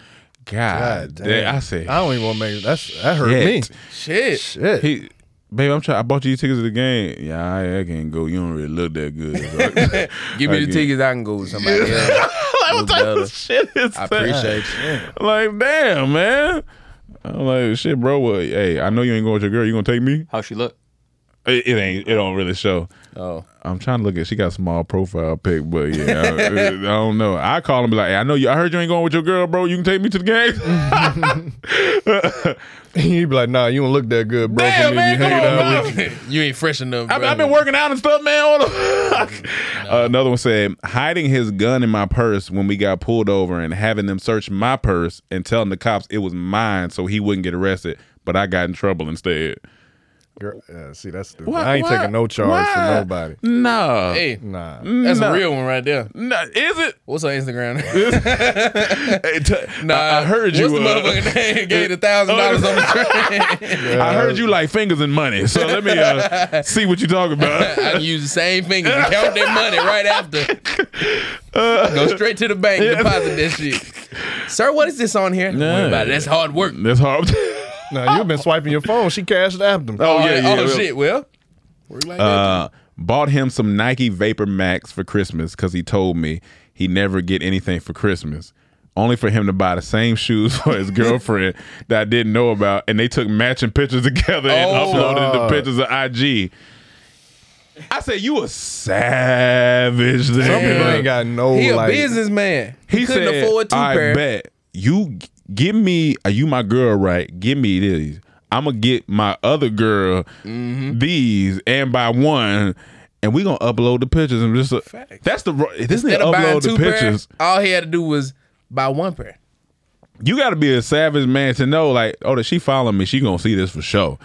God, God damn. damn. I said, I don't even want to make that's that hurt me. shit. Shit. Shit. He, babe, I'm trying. I bought you tickets to the game. Yeah, I, I can't go. You don't really look that good. So- Give me the Okay. tickets. I can go with somebody else. like, what type of shit is I that? appreciate you. Like, damn, man. I'm like, shit, bro. What? Hey, I know you ain't going with your girl. You gonna take me? How she look? It, it ain't. It don't really show. Oh. I'm trying to look at. She got a small profile pic, but yeah, I, I don't know. I call him like, hey, I know you. I heard you ain't going with your girl, bro. You can take me to the game. He'd be like, nah, you don't look that good, bro. Damn, man, to be come on, out with man. you. you ain't fresh enough. I've, I've been working out and stuff, man. Hold on. Uh, another one said, hiding his gun in my purse when we got pulled over and having them search my purse and telling the cops it was mine so he wouldn't get arrested, but I got in trouble instead. Girl, yeah, see, that's stupid. What- I ain't what- taking no charge for why? nobody. No. Hey, Nah. that's No. a real one right there. No, is it? What's on Instagram? Hey, t- nah, I, I heard you. What's the uh, motherfucking name? Gave the thousand dollars on the train. I heard you like fingers and money. So let me uh, see what you talking about. I can use the same fingers and count that money right after. Uh, Go straight to the bank, deposit that shit. Sir, what is this on here? Nah. about it. That's hard work. That's hard. Nah, you've been swiping your phone. She cashed after them. Oh, yeah, yeah. Oh, well- shit. Well, work like. Uh, bought him some Nike Vapor Max for Christmas because he told me he never get anything for Christmas. Only for him to buy the same shoes for his girlfriend that I didn't know about, and they took matching pictures together and Oh. uploaded the pictures of IG. I said, "You a savage." Then. Some people ain't got no He a like. businessman. He, He couldn't said, afford two I pair. bet you g- give me. Are you my girl? Right? Give me these. I'm gonna get my other girl Mm-hmm. these and buy one, and we gonna upload the pictures and just. That's the. ro- This nigga Instead of upload the pictures. pairs, all he had to do was buy one pair. You got to be a savage man to know, like, oh, that she following me. She gonna see this for sure.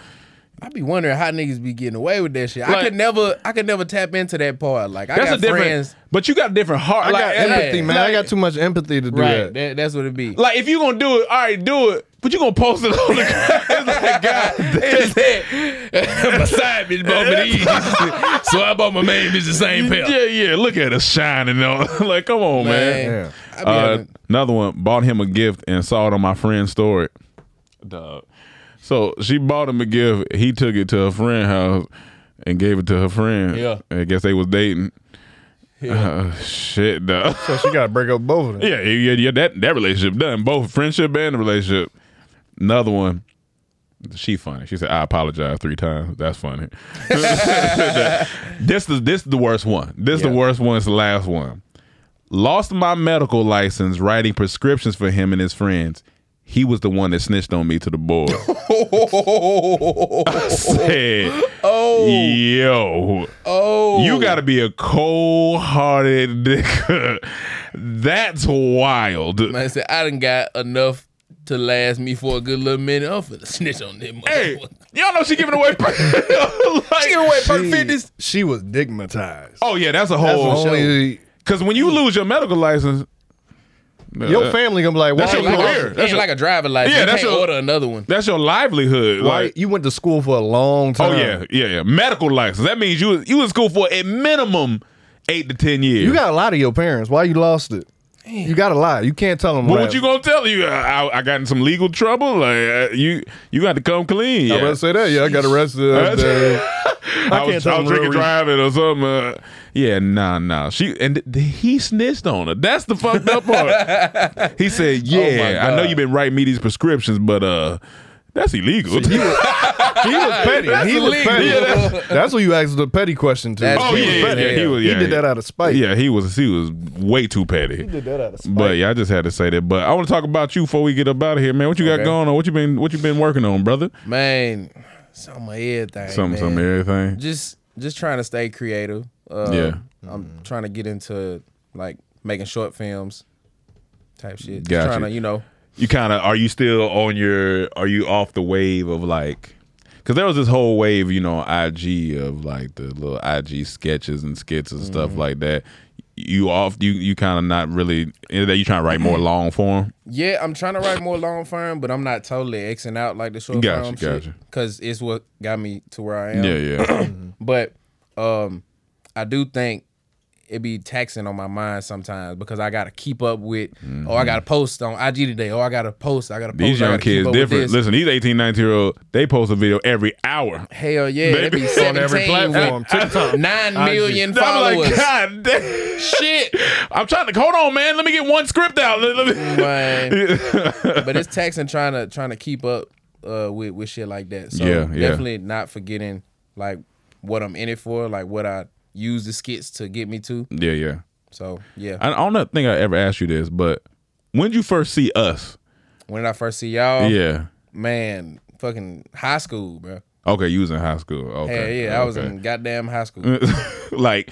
I be wondering how niggas be getting away with that shit. I could never, I could never tap into that part. Like I That's got a different. friends, But you got a different heart. I like, got and- empathy, man. I got too much empathy to do right? that. That, that's what it be. Like if you gonna do it, all right, do it. But you gonna post it on the ground. It's like, God, my side bitch bought me these, so I bought my main bitch the same pair. yeah, yeah. Look at us shining on. like, come on, man. Man, I Uh, having- another one bought him a gift and saw it on my friend's story. Dog. So she bought him a gift. He took it to her friend's house and gave it to her friend. Yeah. I guess they was dating. Uh, shit, dog. So she got to break up both of them. Yeah, yeah, yeah. That that relationship done both friendship and the relationship. Another one. She funny. She said, "I apologize three times." That's funny. this is this is the worst one. This is the worst one. It's the last one. Lost my medical license writing prescriptions for him and his friends. He was the one that snitched on me to the board. I said, oh, "Yo, oh, you got to be a cold-hearted nigga. That's wild." Man said "I didn't got enough to last me for a good little minute. I'm finna snitch on them. Hey, y'all know she giving away. like, She giving away perk She, fitness. she was digmatized. oh yeah, that's a That's whole. only Because when you lose your medical license, your uh, family gonna be like, why That's your you Like, career. a, That's your- like a driver license. Yeah, you that's can't your- order another one. that's your livelihood. Why Like, you went to school for a long time? oh yeah, yeah, yeah. Medical license. That means you was- you in school for a minimum eight to ten years. You got a lot of your parents. Why you lost it? You got to lie. You can't tell them. What, what you gonna tell you? I, I, got in some legal trouble. Like uh, you, you got to come clean. I Yeah. was say that. Yeah, I got arrested. uh, I, can't was, tell I was real drinking reason. driving or something. Uh, yeah, nah, nah. She and th- th- he snitched on her. That's the fucked up part. he said, Oh "Yeah, I know you've been writing me these prescriptions, but uh, that's illegal." he was petty. he was illegal. petty. Yeah, that's, what you asked the petty question to. That's oh he yeah, was yeah, petty. yeah, he was. He did that out of spite. Yeah, he was. He was way too petty. He did that out of spite. But yeah, I just had to say that. But I want to talk about you before we get up out of here, man. What you got Okay. going on? What you been What you been working on, brother? Man, some of everything. Something, man. something, everything. Just just trying to stay creative. Uh, Yeah. I'm trying to get into like making short films type shit. Just Gotcha. trying to, you know, you kind of are you still on your are you off the wave of like because there was this whole wave you know ig of like the little ig sketches and skits and stuff Mm-hmm. like that you off you you kind of not really in that you trying to write more long form. Yeah, I'm trying to write more long form, but I'm not totally Xing out like the short Gotcha, form gotcha. Because it's what got me to where I am. Yeah, yeah. But um, I do think it be taxing on my mind sometimes because I gotta keep up with. Oh, I gotta post on IG today. Oh, I gotta post. I gotta post. Mm-hmm. These I young gotta keep kids up with different. Listen, these 18, 19 year old, they post a video every hour. Hell yeah, they be On every platform, with TikTok, nine IG. I'm followers. like, God damn. Shit. I'm trying to hold on, man. Let me get one script out. Let- let me- Man. but it's taxing trying to trying to keep up uh, with with shit like that. So Yeah, yeah. definitely not forgetting like what I'm in it for, like what I use the skits to get me to. yeah, yeah. So yeah. I, I don't think I ever asked you this, but when did you first see us? when did I first see y'all? yeah. Man, fucking high school, bro. Okay, you was in high school. Okay. yeah, I was in goddamn high school. like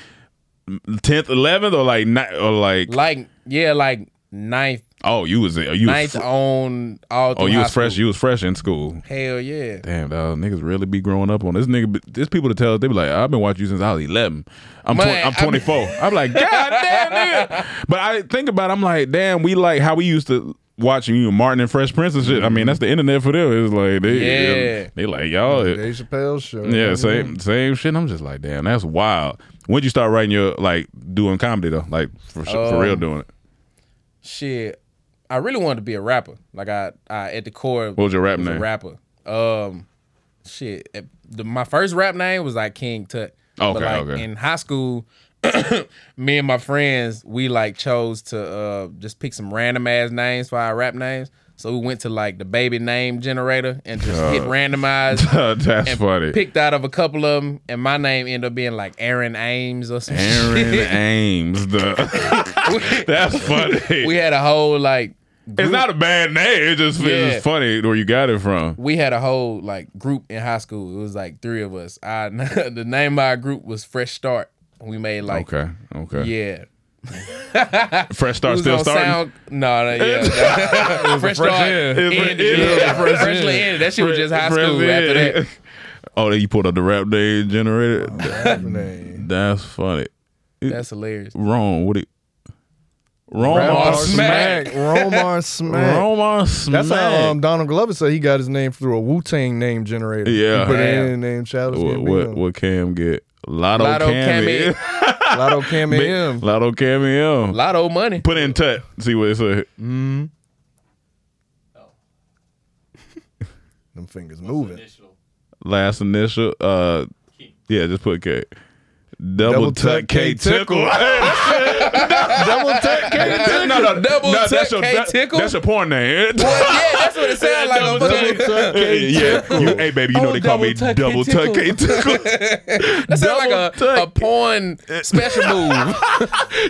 tenth, eleventh, or like ni- or like like yeah, like ninth, oh, you was you was ninth fr- on all. oh you high was fresh. school. You was fresh in school. Hell yeah. Damn, dog, niggas really be growing up on this nigga. There's people to tell us they be like, I've been watching you since I was 11. I'm Man, 20, I'm I mean- 24. I'm like, God damn, nigga. But I think about, it, I'm like, damn, we like how we used to watching you Martin and Fresh Prince and shit. I mean, that's the internet for them. It's like they, Yeah. they like y'all. Dave Chappelle show. Yeah, same same shit. I'm just like, damn, that's wild. When'd you start writing your like doing comedy though? Like for for real Um, doing it. Shit, I really wanted to be a rapper. Like I, I at the core, What was your rap was name? A rapper. Um, shit. eh, The, my first rap name was like King Tut. Okay, but like okay. in high school, me and my friends, we like chose to uh just pick some random ass names for our rap names. So we went to like the baby name generator and just hit oh. randomize. that's and funny. Picked out of a couple of them, and my name ended up being like Aaron Ames or some Aaron shit. Ames. The, that's funny. we had a whole like it's not a bad name. It just Yeah. it's funny where you got it from. we had a whole like group in high school. It was like three of us. I, the name of our group was Fresh Start. We made like Okay. Okay. yeah. Fresh start still on starting. Sound, no, no, yeah. fresh start. end. ended, It's- yeah. yeah, fresh Freshly ended. That shit was just high Fresh school after that. Oh, then you pulled up the rap day generator. Name. That's funny. That's hilarious. Wrong. What it? Wrong. Romar Smack. Romar Smack. Romar Smack. That's how um, Donald Glover said he got his name through a Wu Tang name generator. Yeah. He put it Damn. in and named Childish what, what what Cam get? Lotto, Lotto Cammy. Cammy. Lotto Cam and M. Lotto Cammy. M. Lotto money. Put in tut. See what it say. Them fingers moving. Last initial. Uh, yeah, just put K. Double, Double tut tut K K tickle. Double tech K. Tickle. No, no, double No, tut that's your K that- tickle. That's your porn name. Well, yeah, that's what it sounds like. on Double fucking- tut K yeah, you, hey baby, you know Oh, they call me double tut K double tut K tickle. That sounds like a, Double a porn special move.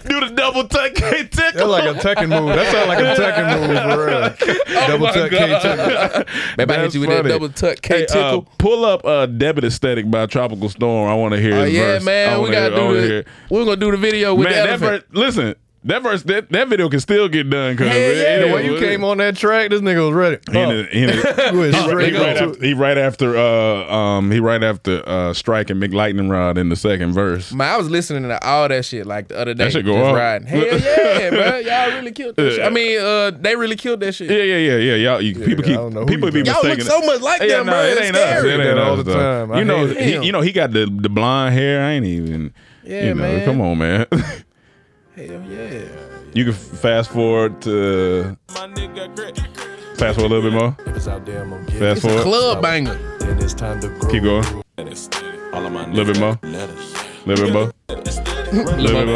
Do the double tut K tickle. That's tickle. like a Tekken move. That sounds like a Tekken move for real. Double my tech K God. tickle. Maybe I hit That's you with funny. that double tuck K Hey, uh, tickle. pull up uh, Debit Aesthetic by Tropical Storm. I want to hear Oh his yeah, verse. I man, we gotta hear- I wanna do the. We're gonna do the video with Man, the that elephant. verse, listen, that verse, that, that video can still get done. Cause it- yeah. it- The way you came on that track, this nigga was ready. He, in in the- You went he, straight he right after, he right after uh um he right after uh striking McLightning Rod in the second verse. Man, I was listening to all that shit like the other day. That shit go off. riding. Hell yeah, bro. Y'all really killed that shit. I mean, uh, they really killed that shit. Yeah, yeah, yeah, yeah. Y'all, you, people keep don't know who people be Y'all look so much like yeah, them, no, bro. it It's ain't us. It that ain't all us. the time. You know, he, you know, he got the the blonde hair. I ain't even. Yeah, you know, man. come on, man. Hell yeah. you can fast forward to My nigga Grit. fast forward a little bit more. Fast It's a forward. club banger. Then it's time to Keep going. A little bit more. A little bit more. A little bit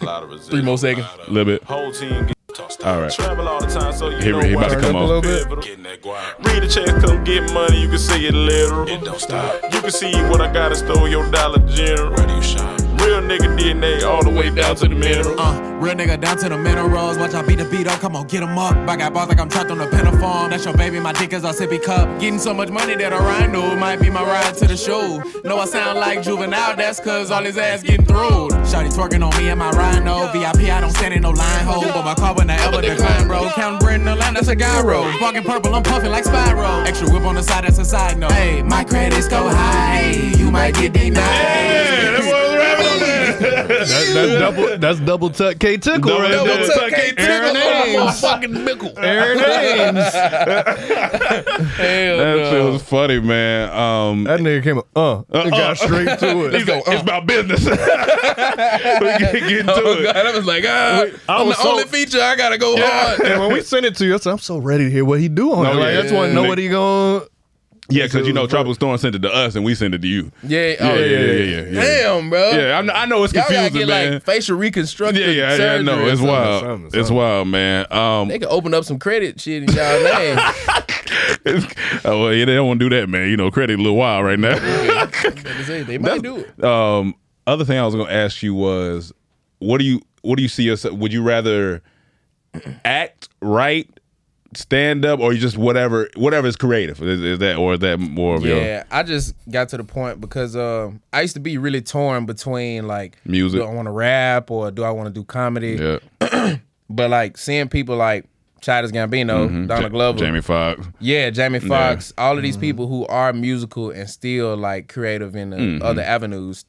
more. Three more seconds. A little bit. Whole team get tossed All right. Travel all the time, so you He- know he about to come up a on. little bit. Getting that guap. Read the checks, come get money. You can say it literal. It don't stop. You can see what I got in store. Your Dollar General. Where do you shop? Real nigga DNA all the way down to the mineral. Uh, real nigga down to the minerals. Watch I beat the beat up. Come on, get 'em up. I got balls like I'm trapped on the pentaform. That's your baby. My dick is a sippy cup. Getting so much money that a rhino might be my ride to the show. Know I sound like juvenile. That's cause all his ass getting through. Shawty twerking on me and my rhino. VIP, I don't stand in no line hole. But my car would not ever decline, bro. Counting bread in the line, that's a gyro. Walking purple, I'm puffing like Spyro. Extra whip on the side, that's a side note. Hey, my credits go high. You might get denied. Yeah, that boy was rapping on that. That- that's double. That's double tuck K tickle. Double- right double there. tuck K tickle Aaron Ames. Fucking mickle. Aaron Ames. Hell That no. shit was funny, man. Um, That nigga came up. Uh, and got straight to it. He's like, it's about business. we get, get into Oh it. god, I was like, ah, I on was the so- only feature I gotta go hard. and when we sent it to you, I said, I'm so ready to hear what he do on No, it. Like, yeah, I just want to yeah. know what he going. Yeah, because you know, Tropical Storm sent it to us and we sent it to you. Yeah, Yeah, oh, yeah, yeah, yeah, yeah. Damn, bro. Yeah, I know, I know it's Y'all gotta confusing, get man. like facial reconstruction. yeah, yeah, yeah, I surgery know. or It's something. wild. something, It's wild, man. Um, They can open up some credit shit in y'all name. oh, well, yeah, they don't want to do that, man. You know, credit a little wild right now. Better they might do it. um, other thing I was going to ask you was, what do you what do you see yourself? Would you rather act, write, stand up, or you just whatever whatever is creative? Is, is that or is that more of your Yeah, I just got to the point because um, I used to be really torn between like Music. Do I want to rap or do I want to do comedy? yeah? But like seeing people like Childish Gambino, Mhm. Donna Ja- Glover, Jamie Foxx. yeah, Jamie Foxx, all of these Mm-hmm. people who are musical and still like creative in the Mhm. other avenues,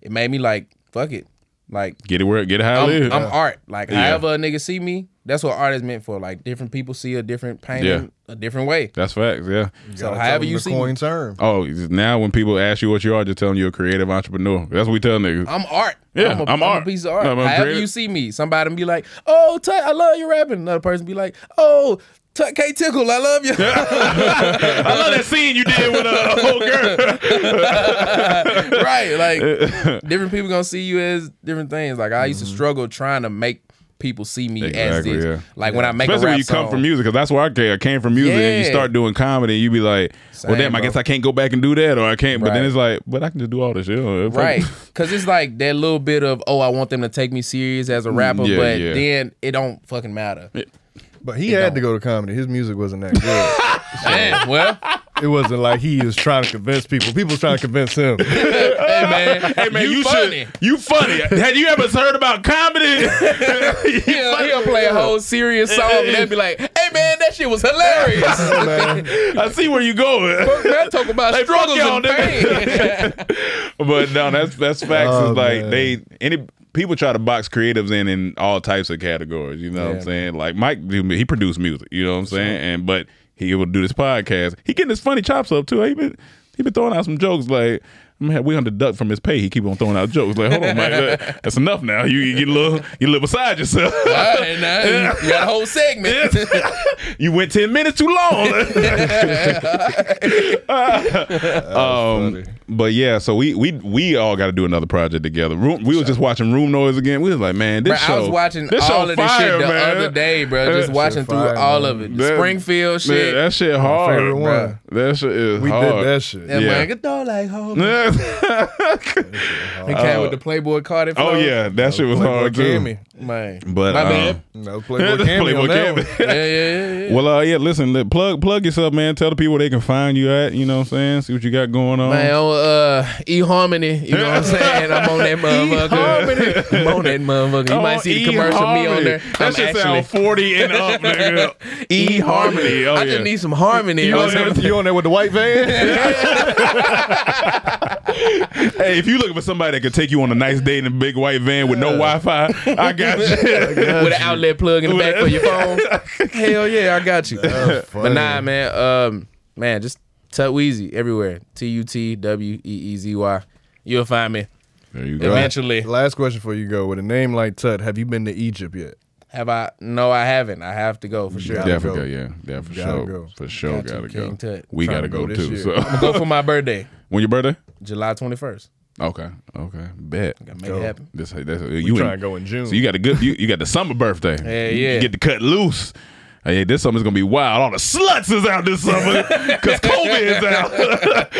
it made me like fuck it, like Get it where get it how I'm, is. I'm art. Like Yeah. however a nigga see me, that's what art is meant for. Like different people see a different painting Yeah. a different way. That's facts. Yeah. So however you see me, term. Oh, now when people ask you what you are, just tell them you're a creative entrepreneur. That's what we tell niggas. I'm art. Yeah, I'm a, I'm I'm art. a piece of art. I'm a However creative- you see me, somebody be like, "Oh, Tut, I love you rapping." Another person be like, "Oh, Tut K Tickle, I love you." I love that scene you did with a whole girl. right, like different people gonna see you as different things. Like I used to struggle trying to make people see me as Mm-hmm. This. yeah. Like when I make Especially a rap when you come from music, because that's where I came. I came from music, and you start doing comedy, and you be like, "Well, Same, damn, I guess I can't go back and do that, or I can't." But then it's like, "But I can just do all this shit." Right, because it's like that little bit of oh, I want them to take me serious as a rapper, Mm, yeah, but yeah. then it don't fucking matter. But he had to go to comedy. His music wasn't that good. Damn, well, it wasn't like he was trying to convince people. People was trying to convince him. hey man, Hey man, you, you funny. should. You funny. Had you ever heard about comedy? He'll, he'll play a whole serious song and they'll be like, "Hey man, that shit was hilarious." I see where you going. Fuck, man, talk about Hey, struggles and pain. but no, that's that's facts. Oh, It's like man. they any people try to box creatives in in all types of categories. You know what I'm Yeah. saying? Like Mike, he produced music. You know what I'm saying? And but he will do this podcast. He getting his funny chops up too. He been he been throwing out some jokes like. Man, we on the duck from his pay. He keep on throwing out jokes. Like, hold on, man, that- that's enough now. You, you get a little, you live beside yourself. All right, now you got a whole segment. you went ten minutes too long. um, but yeah, so we we we all got to do another project together. Room, we was just watching Room Noise again. We was like, man, this Bruh, show. I was watching this all of this fire, shit the man. other day, bro. Just That watching shit through fire, all man. of it. That- Springfield Man, shit. that shit hard. favorite one. bruh. That shit is We hard. did that shit. Yeah, yeah. man, get though like home. He came with the Playboy Cardi. oh yeah, that shit was Playboy hard too. Cammy. Man. But My um, bad. No, Playboy Cammy Playboy on that Cammy. one. Yeah, yeah, yeah. yeah. Well, uh, yeah. Listen, let- plug plug yourself, man. Tell the people where they can find you at. You know what I'm saying? See what you got going on. Man, on uh, eHarmony, you know what I'm saying? I'm on that motherfucker. I'm on that motherfucker. You might see the commercial of me on there. That I'm shit actually sound 40 and up, nigga. eHarmony. Oh, I yeah. just need some harmony. You or on, there, something. you on there with the white van? Hey, if you looking for somebody that could take you on a nice date in a big white van with no Wi-Fi, I got you. with an outlet plug in the back for your phone. Hell yeah, I got you. but nah, man, um, man, just Tut Weezy everywhere. T U T W E E Z Y. You'll find me There you go. eventually. Last question for you, go. With a name like Tut, have you been to Egypt yet? Have I? No, I haven't. I have to go for sure. Gotta Definitely go. go. Yeah, yeah, for Gotta sure. go. For sure, Got to, gotta go. King Tut. We Trying gotta to go, go this too. year. So, Go for my birthday, when your birthday? July 21st. Okay, okay, bet. Gotta make Go. it happen. This, that's, We you trying in- to go in June. So you got a good, you, you got the summer birthday. Yeah, You- yeah. You get to cut loose. Hey, this summer's gonna be wild. All the sluts is out this summer because COVID is out.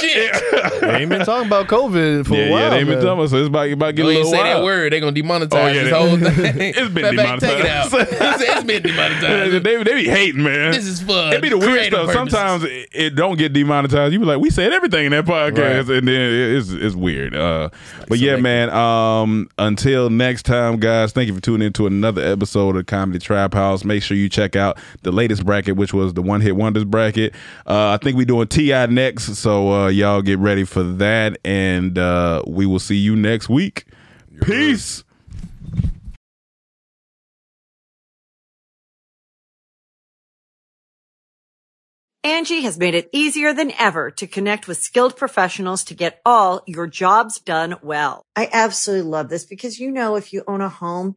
Shit. They ain't been talking about COVID for yeah, a while. yeah, they ain't been talking about. So it's about, about to get Go a ahead little and say that word. They gonna demonetize Oh, yeah, this they- whole thing. It's been Matter of fact, Take it out. demonetized. it's been demonetized. they, they be hating, man. This is for It be the weird stuff. purposes. Sometimes it, it don't get demonetized. You be like, we said everything in that podcast, and then it- it's it's weird. Uh, but yeah, man. Um, until next time, guys. Thank you for tuning in to another episode of Comedy Trap House. Make sure you check out the latest bracket, which was the One Hit Wonders bracket. Uh, I think we're doing Ti next, so uh, y'all get ready for that, and uh, we will see you next week. Peace. Angi has made it easier than ever to connect with skilled professionals to get all your jobs done well. I absolutely love this because, you know, if you own a home,